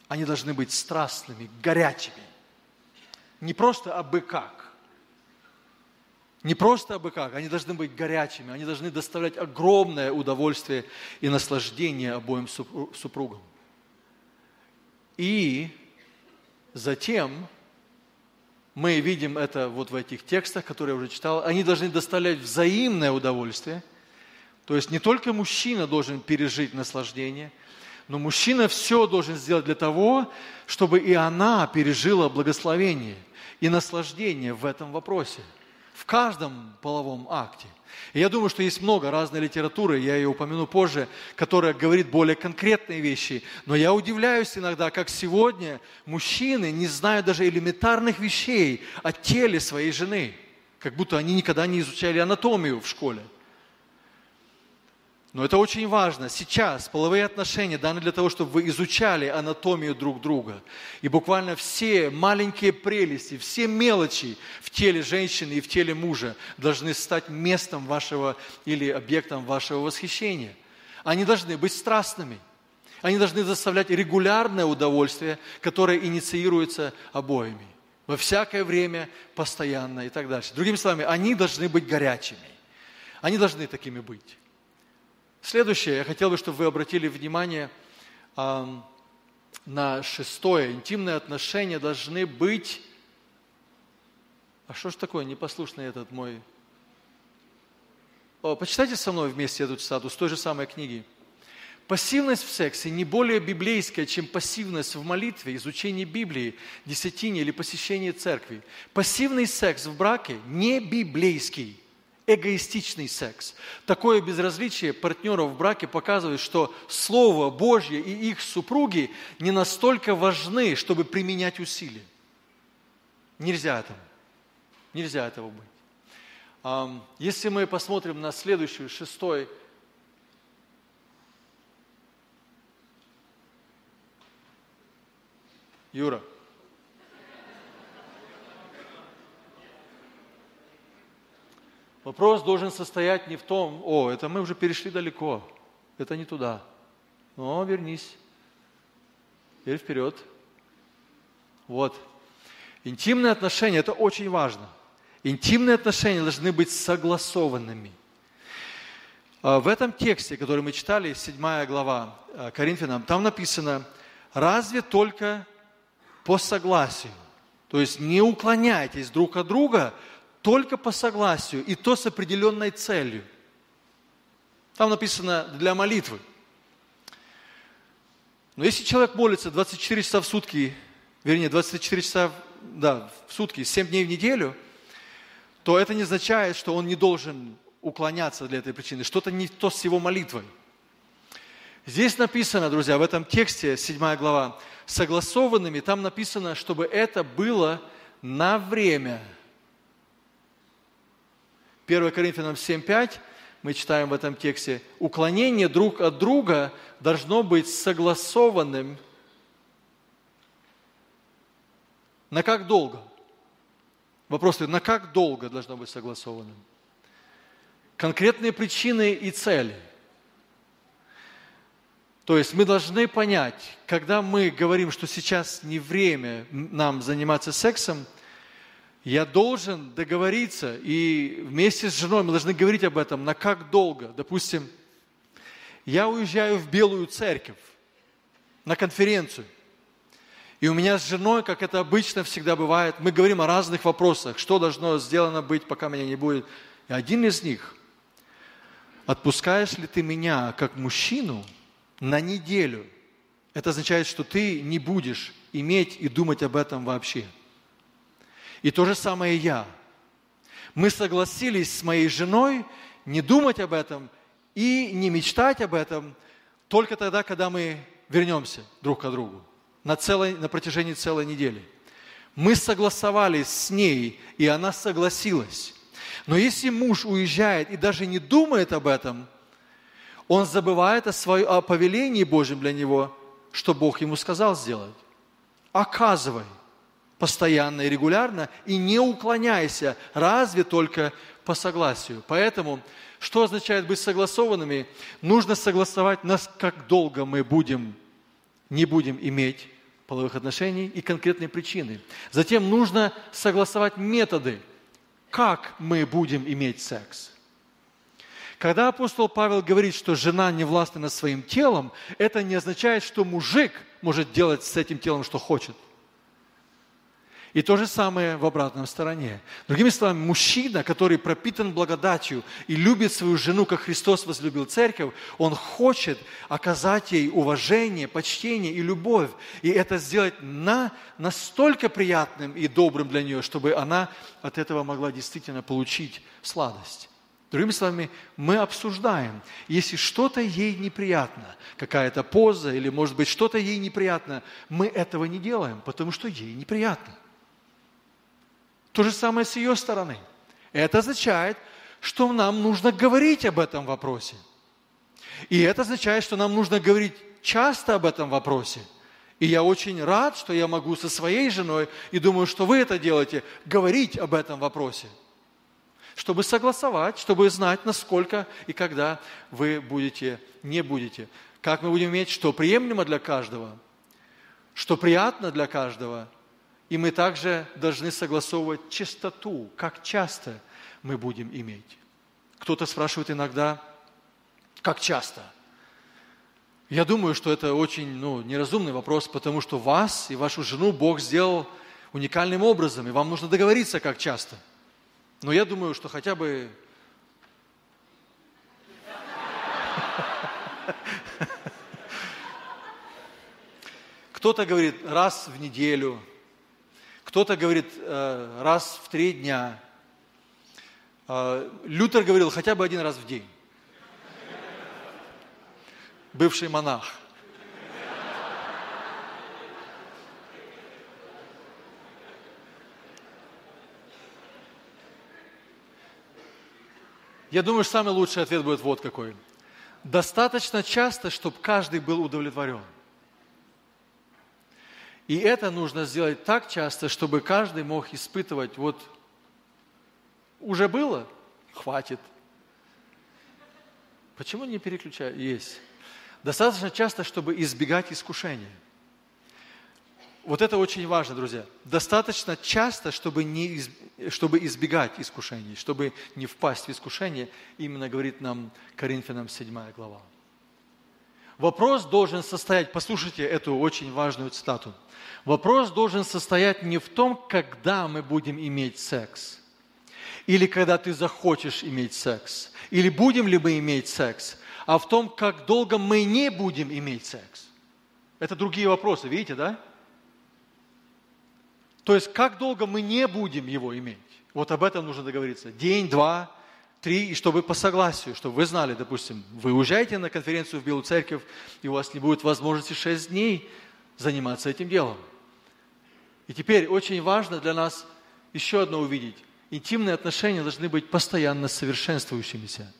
Они должны быть страстными, горячими. Не просто абы как. Не просто абы как. Они должны быть горячими. Они должны доставлять огромное удовольствие и наслаждение обоим супругам. И затем мы видим это вот в этих текстах, которые я уже читал, они должны доставлять взаимное удовольствие. То есть не только мужчина должен пережить наслаждение – но мужчина все должен сделать для того, чтобы и она пережила благословение и наслаждение в этом вопросе, в каждом половом акте. И я думаю, что есть много разной литературы, я ее упомяну позже, которая говорит более конкретные вещи. Но я удивляюсь иногда, как сегодня мужчины не знают даже элементарных вещей о теле своей жены, как будто они никогда не изучали анатомию в школе. Но это очень важно. Сейчас половые отношения даны для того, чтобы вы изучали анатомию друг друга. И буквально все маленькие прелести, все мелочи в теле женщины и в теле мужа должны стать местом вашего или объектом вашего восхищения. Они должны быть страстными. Они должны доставлять регулярное удовольствие, которое инициируется обоими. во всякое время, постоянно и так дальше. Другими словами, они должны быть горячими. Они должны такими быть. Следующее, я хотел бы, чтобы вы обратили внимание э, на шестое. Интимные отношения должны быть... А что ж такое непослушный этот мой... О, почитайте со мной вместе эту цитату с той же самой книги. Пассивность в сексе не более библейская, чем пассивность в молитве, изучении Библии, десятине или посещении церкви. Пассивный секс в браке не библейский, эгоистичный секс. Такое безразличие партнеров в браке показывает, что Слово Божье и их супруги не настолько важны, чтобы применять усилия. Нельзя этого. Нельзя этого быть. Если мы посмотрим на следующую, шестой Юра. Вопрос должен состоять не в том, о, это мы уже перешли далеко, это не туда. Но вернись. Теперь вперед. Вот. Интимные отношения – это очень важно. Интимные отношения должны быть согласованными. А в этом тексте, который мы читали, 7 глава а, Коринфянам, там написано, разве только по согласию. То есть не уклоняйтесь друг от друга только по согласию, и то с определенной целью. Там написано для молитвы. Но если человек молится 24 часа в сутки, вернее, 24 часа да, в сутки, 7 дней в неделю, то это не означает, что он не должен уклоняться для этой причины. Что-то не то с его молитвой. Здесь написано, друзья, в этом тексте, 7 глава, согласованными, там написано, чтобы это было на время. 1 Коринфянам 7.5 мы читаем в этом тексте, уклонение друг от друга должно быть согласованным на как долго? Вопрос, на как долго должно быть согласованным? Конкретные причины и цели – то есть мы должны понять, когда мы говорим, что сейчас не время нам заниматься сексом, я должен договориться, и вместе с женой мы должны говорить об этом, на как долго. Допустим, я уезжаю в Белую Церковь на конференцию, и у меня с женой, как это обычно всегда бывает, мы говорим о разных вопросах, что должно сделано быть, пока меня не будет. И один из них, отпускаешь ли ты меня как мужчину – на неделю. Это означает, что ты не будешь иметь и думать об этом вообще. И то же самое я. Мы согласились с моей женой не думать об этом и не мечтать об этом только тогда, когда мы вернемся друг к другу на, целой, на протяжении целой недели. Мы согласовались с ней, и она согласилась. Но если муж уезжает и даже не думает об этом – он забывает о, своем, о повелении Божьем для него, что Бог ему сказал сделать. Оказывай постоянно и регулярно, и не уклоняйся, разве только по согласию. Поэтому, что означает быть согласованными? Нужно согласовать, нас, как долго мы будем, не будем иметь половых отношений и конкретные причины. Затем нужно согласовать методы, как мы будем иметь секс. Когда апостол Павел говорит, что жена не властна над своим телом, это не означает, что мужик может делать с этим телом, что хочет. И то же самое в обратном стороне. Другими словами, мужчина, который пропитан благодатью и любит свою жену, как Христос возлюбил церковь, он хочет оказать ей уважение, почтение и любовь. И это сделать на, настолько приятным и добрым для нее, чтобы она от этого могла действительно получить сладость. Другими словами, мы обсуждаем, если что-то ей неприятно, какая-то поза или, может быть, что-то ей неприятно, мы этого не делаем, потому что ей неприятно. То же самое с ее стороны. Это означает, что нам нужно говорить об этом вопросе. И это означает, что нам нужно говорить часто об этом вопросе. И я очень рад, что я могу со своей женой, и думаю, что вы это делаете, говорить об этом вопросе чтобы согласовать, чтобы знать, насколько и когда вы будете, не будете. Как мы будем иметь, что приемлемо для каждого, что приятно для каждого, И мы также должны согласовывать частоту, как часто мы будем иметь. Кто-то спрашивает иногда, как часто? Я думаю, что это очень ну, неразумный вопрос, потому что вас и вашу жену Бог сделал уникальным образом, и вам нужно договориться, как часто. Но я думаю, что хотя бы Кто-то говорит раз в неделю, кто-то говорит э, раз в три дня. Э, Лютер говорил хотя бы один раз в день. Бывший монах. Я думаю, что самый лучший ответ будет вот какой. Достаточно часто, чтобы каждый был удовлетворен. И это нужно сделать так часто, чтобы каждый мог испытывать, вот уже было, хватит. Почему не переключаю? Есть. Достаточно часто, чтобы избегать искушения. Вот это очень важно, друзья. Достаточно часто, чтобы, не, чтобы избегать искушений, чтобы не впасть в искушение, именно говорит нам Коринфянам 7 глава. Вопрос должен состоять, послушайте эту очень важную цитату. Вопрос должен состоять не в том, когда мы будем иметь секс, или когда ты захочешь иметь секс, или будем ли мы иметь секс, а в том, как долго мы не будем иметь секс. Это другие вопросы, видите, да? То есть, как долго мы не будем его иметь. Вот об этом нужно договориться. День, два, три, и чтобы по согласию, чтобы вы знали, допустим, вы уезжаете на конференцию в Белую Церковь, и у вас не будет возможности шесть дней заниматься этим делом. И теперь очень важно для нас еще одно увидеть. Интимные отношения должны быть постоянно совершенствующимися.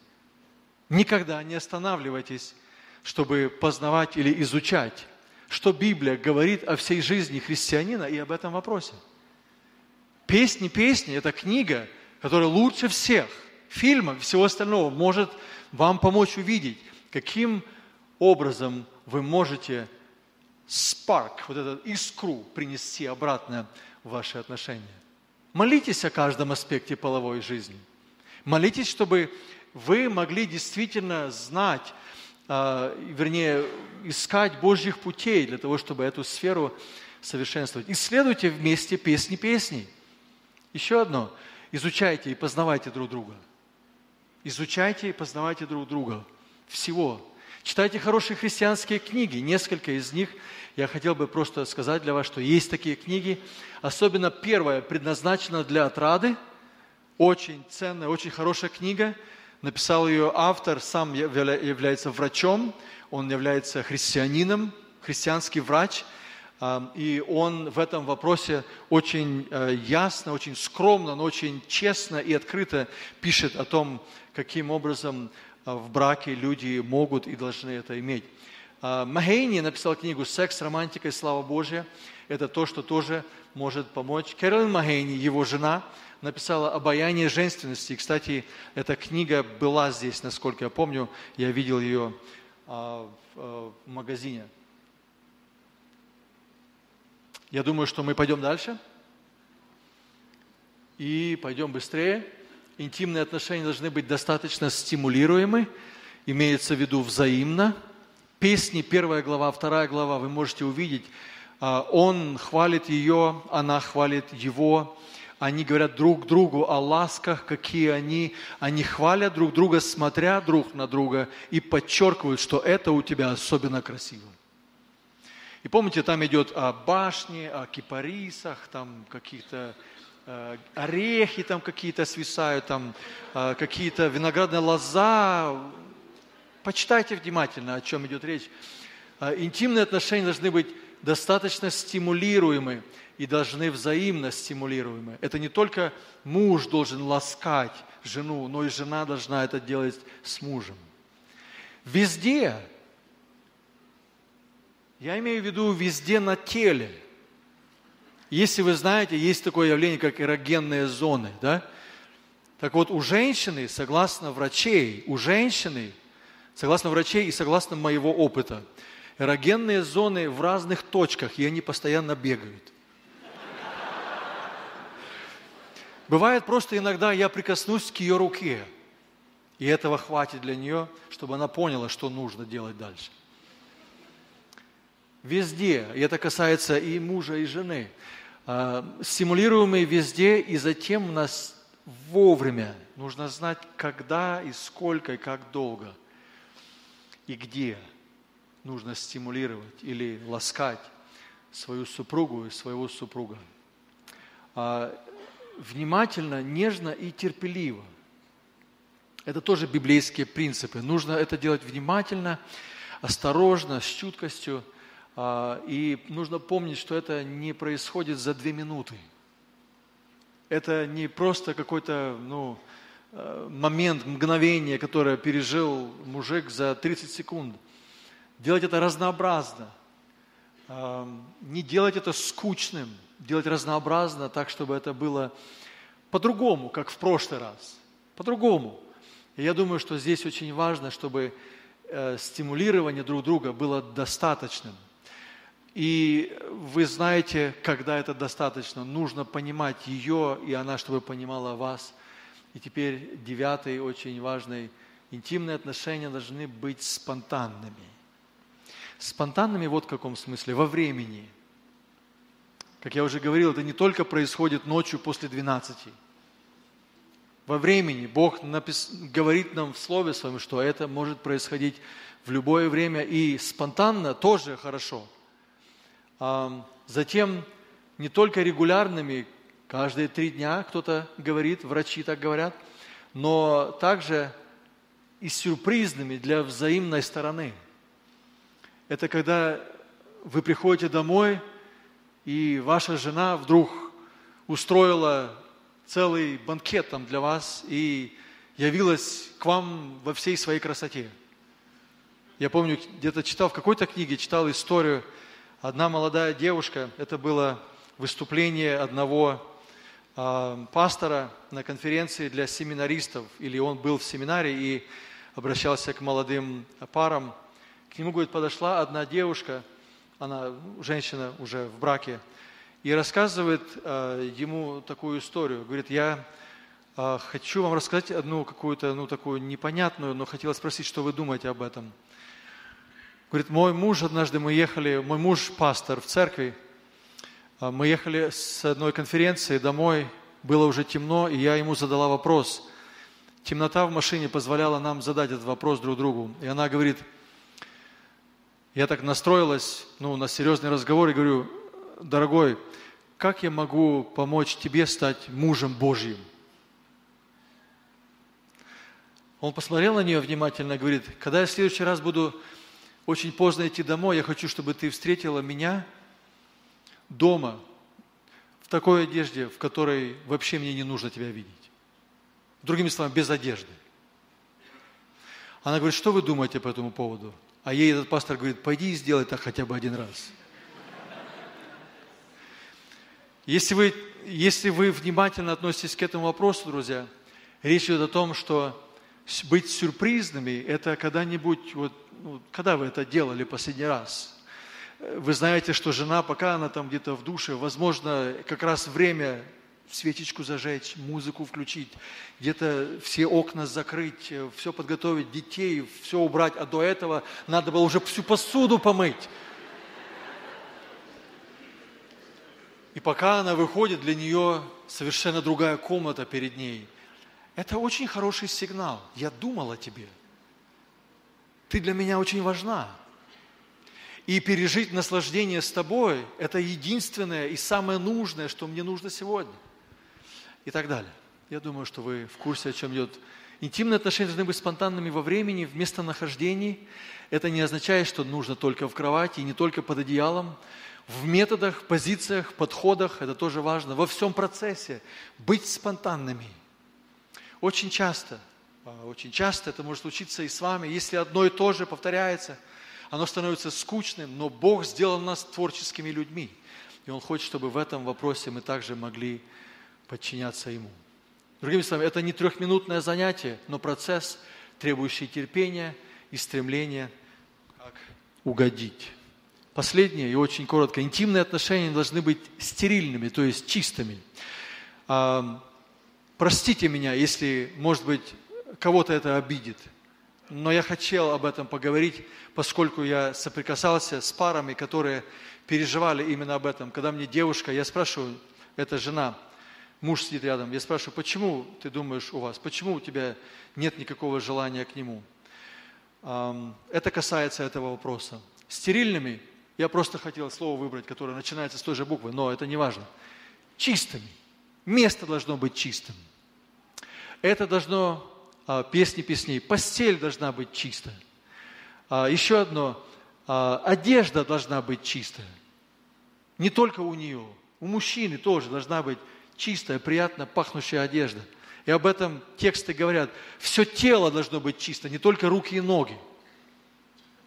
Никогда не останавливайтесь, чтобы познавать или изучать, что Библия говорит о всей жизни христианина и об этом вопросе. Песни, песни – это книга, которая лучше всех – фильмов, всего остального может вам помочь увидеть, каким образом вы можете спарк, вот этот искру принести обратно в ваши отношения. Молитесь о каждом аспекте половой жизни. Молитесь, чтобы вы могли действительно знать, э, вернее, искать Божьих путей для того, чтобы эту сферу совершенствовать. Исследуйте вместе песни песней. Еще одно. Изучайте и познавайте друг друга – Изучайте и познавайте друг друга. Всего. Читайте хорошие христианские книги. Несколько из них я хотел бы просто сказать для вас, что есть такие книги. Особенно первая предназначена для отрады. Очень ценная, очень хорошая книга. Написал ее автор, сам является врачом. Он является христианином, христианский врач – и он в этом вопросе очень э, ясно, очень скромно, но очень честно и открыто пишет о том, каким образом э, в браке люди могут и должны это иметь. Махейни написал книгу «Секс, романтика и слава Божья». Это то, что тоже может помочь. Кэролин Махейни, его жена, написала «Обаяние женственности». кстати, эта книга была здесь, насколько я помню. Я видел ее а, э, в магазине. Я думаю, что мы пойдем дальше. И пойдем быстрее. Интимные отношения должны быть достаточно стимулируемы, имеется в виду взаимно. Песни, первая глава, вторая глава, вы можете увидеть, а, он хвалит ее, она хвалит его, они говорят друг другу о ласках, какие они, они хвалят друг друга, смотря друг на друга и подчеркивают, что это у тебя особенно красиво. И помните, там идет о башне, о кипарисах, там какие-то э, орехи там какие-то свисают, там какие-то виноградная лоза. Почитайте внимательно, о чем идет речь. Интимные отношения должны быть достаточно стимулируемы и должны взаимно стимулируемы. Это не только муж должен ласкать жену, но и жена должна это делать с мужем. Везде я имею в виду везде на теле. Если вы знаете, есть такое явление, как эрогенные зоны, да? Так вот, у женщины, согласно врачей, у женщины, согласно врачей и согласно моего опыта, эрогенные зоны в разных точках, и они постоянно бегают. Бывает просто иногда я прикоснусь к ее руке, и этого хватит для нее, чтобы она поняла, что нужно делать дальше. Везде, и это касается и мужа, и жены, а, стимулируемые везде, и затем у нас вовремя нужно знать, когда и сколько, и как долго, и где нужно стимулировать или ласкать свою супругу и своего супруга. А, внимательно, нежно и терпеливо. Это тоже библейские принципы. Нужно это делать внимательно, осторожно, с чуткостью. А, и нужно помнить, что это не происходит за две минуты. Это не просто какой-то ну, э, момент, мгновение, которое пережил мужик за 30 секунд. Делать это разнообразно. Не делать это скучным – делать разнообразно, так, чтобы это было по-другому, как в прошлый раз. По-другому. И я думаю, что здесь очень важно, чтобы э, стимулирование друг друга было достаточным. И вы знаете, когда это достаточно, нужно понимать ее, и она, чтобы понимала вас. И теперь девятый, очень важный, интимные отношения должны быть спонтанными. Спонтанными вот в каком смысле, во времени – как я уже говорил, это не только происходит ночью после 12. Во времени Бог напис... говорит нам в Слове Своем, что это может происходить в любое время и спонтанно тоже хорошо. Затем не только регулярными, каждые три дня кто-то говорит, врачи так говорят, но также и сюрпризными для взаимной стороны. Это когда вы приходите домой – и ваша жена вдруг устроила целый банкет там для вас и явилась к вам во всей своей красоте. Я помню, где-то читал в какой-то книге, читал историю, одна молодая девушка, это было выступление одного э, пастора на конференции для семинаристов, или он был в семинаре и обращался к молодым парам. К нему, говорит, подошла одна девушка – она женщина уже в браке, и рассказывает э, ему такую историю. Говорит, я э, хочу вам рассказать одну какую-то, ну, такую непонятную, но хотела спросить, что вы думаете об этом. Говорит, мой муж, однажды мы ехали, мой муж пастор в церкви, э, мы ехали с одной конференции домой, было уже темно, и я ему задала вопрос. Темнота в машине позволяла нам задать этот вопрос друг другу. И она говорит, я так настроилась ну, на серьезный разговор и говорю, дорогой, как я могу помочь тебе стать мужем Божьим? Он посмотрел на нее внимательно и говорит, когда я в следующий раз буду очень поздно идти домой, я хочу, чтобы ты встретила меня дома, в такой одежде, в которой вообще мне не нужно тебя видеть. Другими словами, без одежды. Она говорит, что вы думаете по этому поводу? А ей этот пастор говорит, пойди и сделай так хотя бы один раз. Если вы, если вы внимательно относитесь к этому вопросу, друзья, речь идет о том, что быть сюрпризными – это когда-нибудь, вот, ну, когда вы это делали последний раз? Вы знаете, что жена, пока она там где-то в душе, возможно, как раз время свечечку зажечь, музыку включить, где-то все окна закрыть, э, все подготовить, детей, все убрать, а до этого надо было уже всю посуду помыть. И пока она выходит, для нее совершенно другая комната перед ней. Это очень хороший сигнал. Я думал о тебе. Ты для меня очень важна. И пережить наслаждение с тобой – это единственное и самое нужное, что мне нужно сегодня и так далее. Я думаю, что вы в курсе, о чем идет. Интимные отношения должны быть спонтанными во времени, в местонахождении. Это не означает, что нужно только в кровати и не только под одеялом. В методах, позициях, подходах, это тоже важно. Во всем процессе быть спонтанными. Очень часто, а, очень часто это может случиться и с вами. Если одно и то же повторяется, оно становится скучным, но Бог сделал нас творческими людьми. И Он хочет, чтобы в этом вопросе мы также могли подчиняться Ему. Другими словами, это не трехминутное занятие, но процесс, требующий терпения и стремления как угодить. Последнее и очень коротко. Интимные отношения должны быть стерильными, то есть чистыми. Простите меня, если, может быть, кого-то это обидит. Но я хотел об этом поговорить, поскольку я соприкасался с парами, которые переживали именно об этом. Когда мне девушка, я спрашиваю, это жена, муж сидит рядом, я спрашиваю, почему ты думаешь у вас, почему у тебя нет никакого желания к нему? Это касается этого вопроса. Стерильными, я просто хотел слово выбрать, которое начинается с той же буквы, но это не важно. Чистыми. Место должно быть чистым. Это должно, а, песни песней, постель должна быть чистая. Еще одно, а, одежда должна быть чистая. Не только у нее, у мужчины тоже должна быть чистая, приятно пахнущая одежда – и об этом тексты говорят. Все тело должно быть чисто, не только руки и ноги.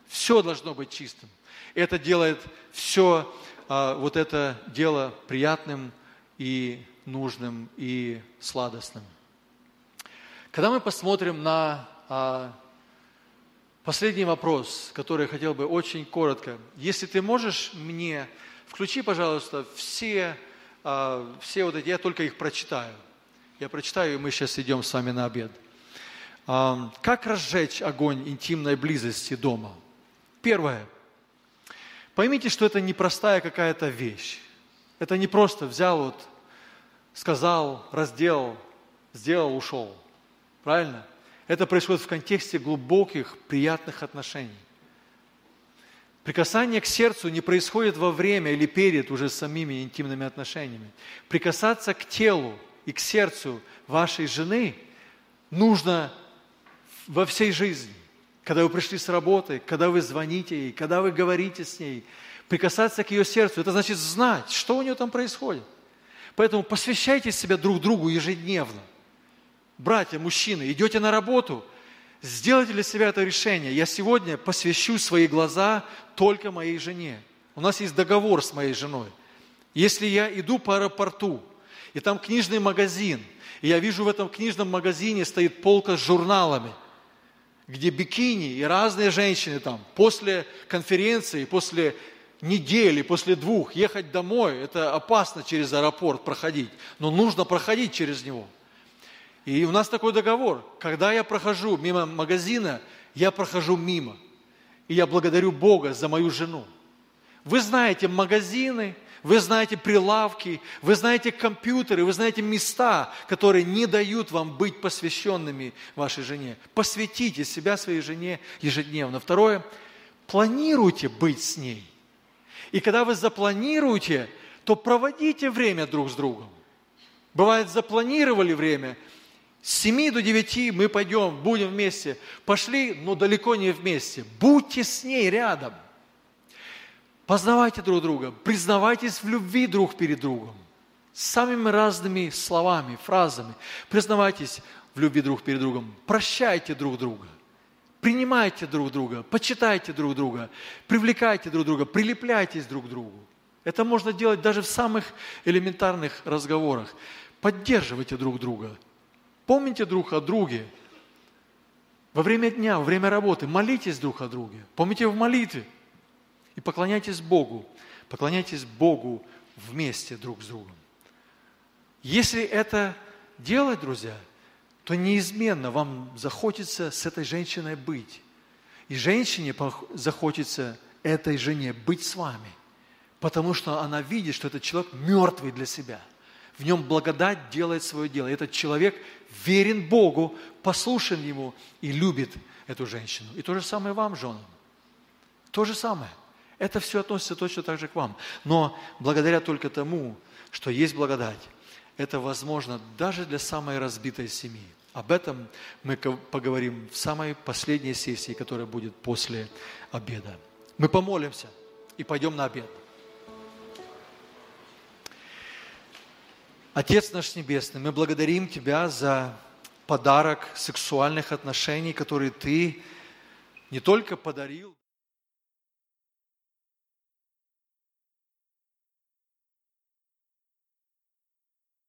Все должно быть чистым. Это делает все а, вот это дело приятным и нужным и сладостным. Когда мы посмотрим на а, последний вопрос, который я хотел бы очень коротко. Если ты можешь мне, включи, пожалуйста, все, а, все вот эти, я только их прочитаю – я прочитаю, и мы сейчас идем с вами на обед. Как разжечь огонь интимной близости дома? Первое. Поймите, что это не простая какая-то вещь. Это не просто взял, вот, сказал, разделал, сделал, ушел. Правильно? Это происходит в контексте глубоких, приятных отношений. Прикасание к сердцу не происходит во время или перед уже самими интимными отношениями. Прикасаться к телу – и к сердцу вашей жены нужно во всей жизни. Когда вы пришли с работы, когда вы звоните ей, когда вы говорите с ней, прикасаться к ее сердцу, это значит знать, что у нее там происходит. Поэтому посвящайте себя друг другу ежедневно. Братья, мужчины, идете на работу, сделайте для себя это решение. Я сегодня посвящу свои глаза только моей жене. У нас есть договор с моей женой. Если я иду по аэропорту, и там книжный магазин. И я вижу в этом книжном магазине стоит полка с журналами, где бикини и разные женщины там. После конференции, после недели, после двух ехать домой, это опасно через аэропорт проходить, но нужно проходить через него. И у нас такой договор. Когда я прохожу мимо магазина, я прохожу мимо. И я благодарю Бога за мою жену. Вы знаете магазины, вы знаете прилавки, вы знаете компьютеры, вы знаете места, которые не дают вам быть посвященными вашей жене. Посвятите себя своей жене ежедневно. Второе, планируйте быть с ней. И когда вы запланируете, то проводите время друг с другом. Бывает, запланировали время, с 7 до 9 мы пойдем, будем вместе. Пошли, но далеко не вместе. Будьте с ней рядом – Познавайте друг друга, признавайтесь в любви друг перед другом. Самыми разными словами, фразами. Признавайтесь в любви друг перед другом. Прощайте друг друга. Принимайте друг друга, почитайте друг друга, привлекайте друг друга, прилепляйтесь друг к другу. Это можно делать даже в самых элементарных разговорах. Поддерживайте друг друга. Помните друг о друге. Во время дня, во время работы молитесь друг о друге. Помните в молитве. И поклоняйтесь Богу. Поклоняйтесь Богу вместе друг с другом. Если это делать, друзья, то неизменно вам захочется с этой женщиной быть. И женщине захочется этой жене быть с вами. Потому что она видит, что этот человек мертвый для себя. В нем благодать делает свое дело. И этот человек верен Богу, послушен Ему и любит эту женщину. И то же самое вам, женам. То же самое. Это все относится точно так же к вам. Но благодаря только тому, что есть благодать, это возможно даже для самой разбитой семьи. Об этом мы поговорим в самой последней сессии, которая будет после обеда. Мы помолимся и пойдем на обед. Отец наш Небесный, мы благодарим Тебя за подарок сексуальных отношений, который Ты не только подарил,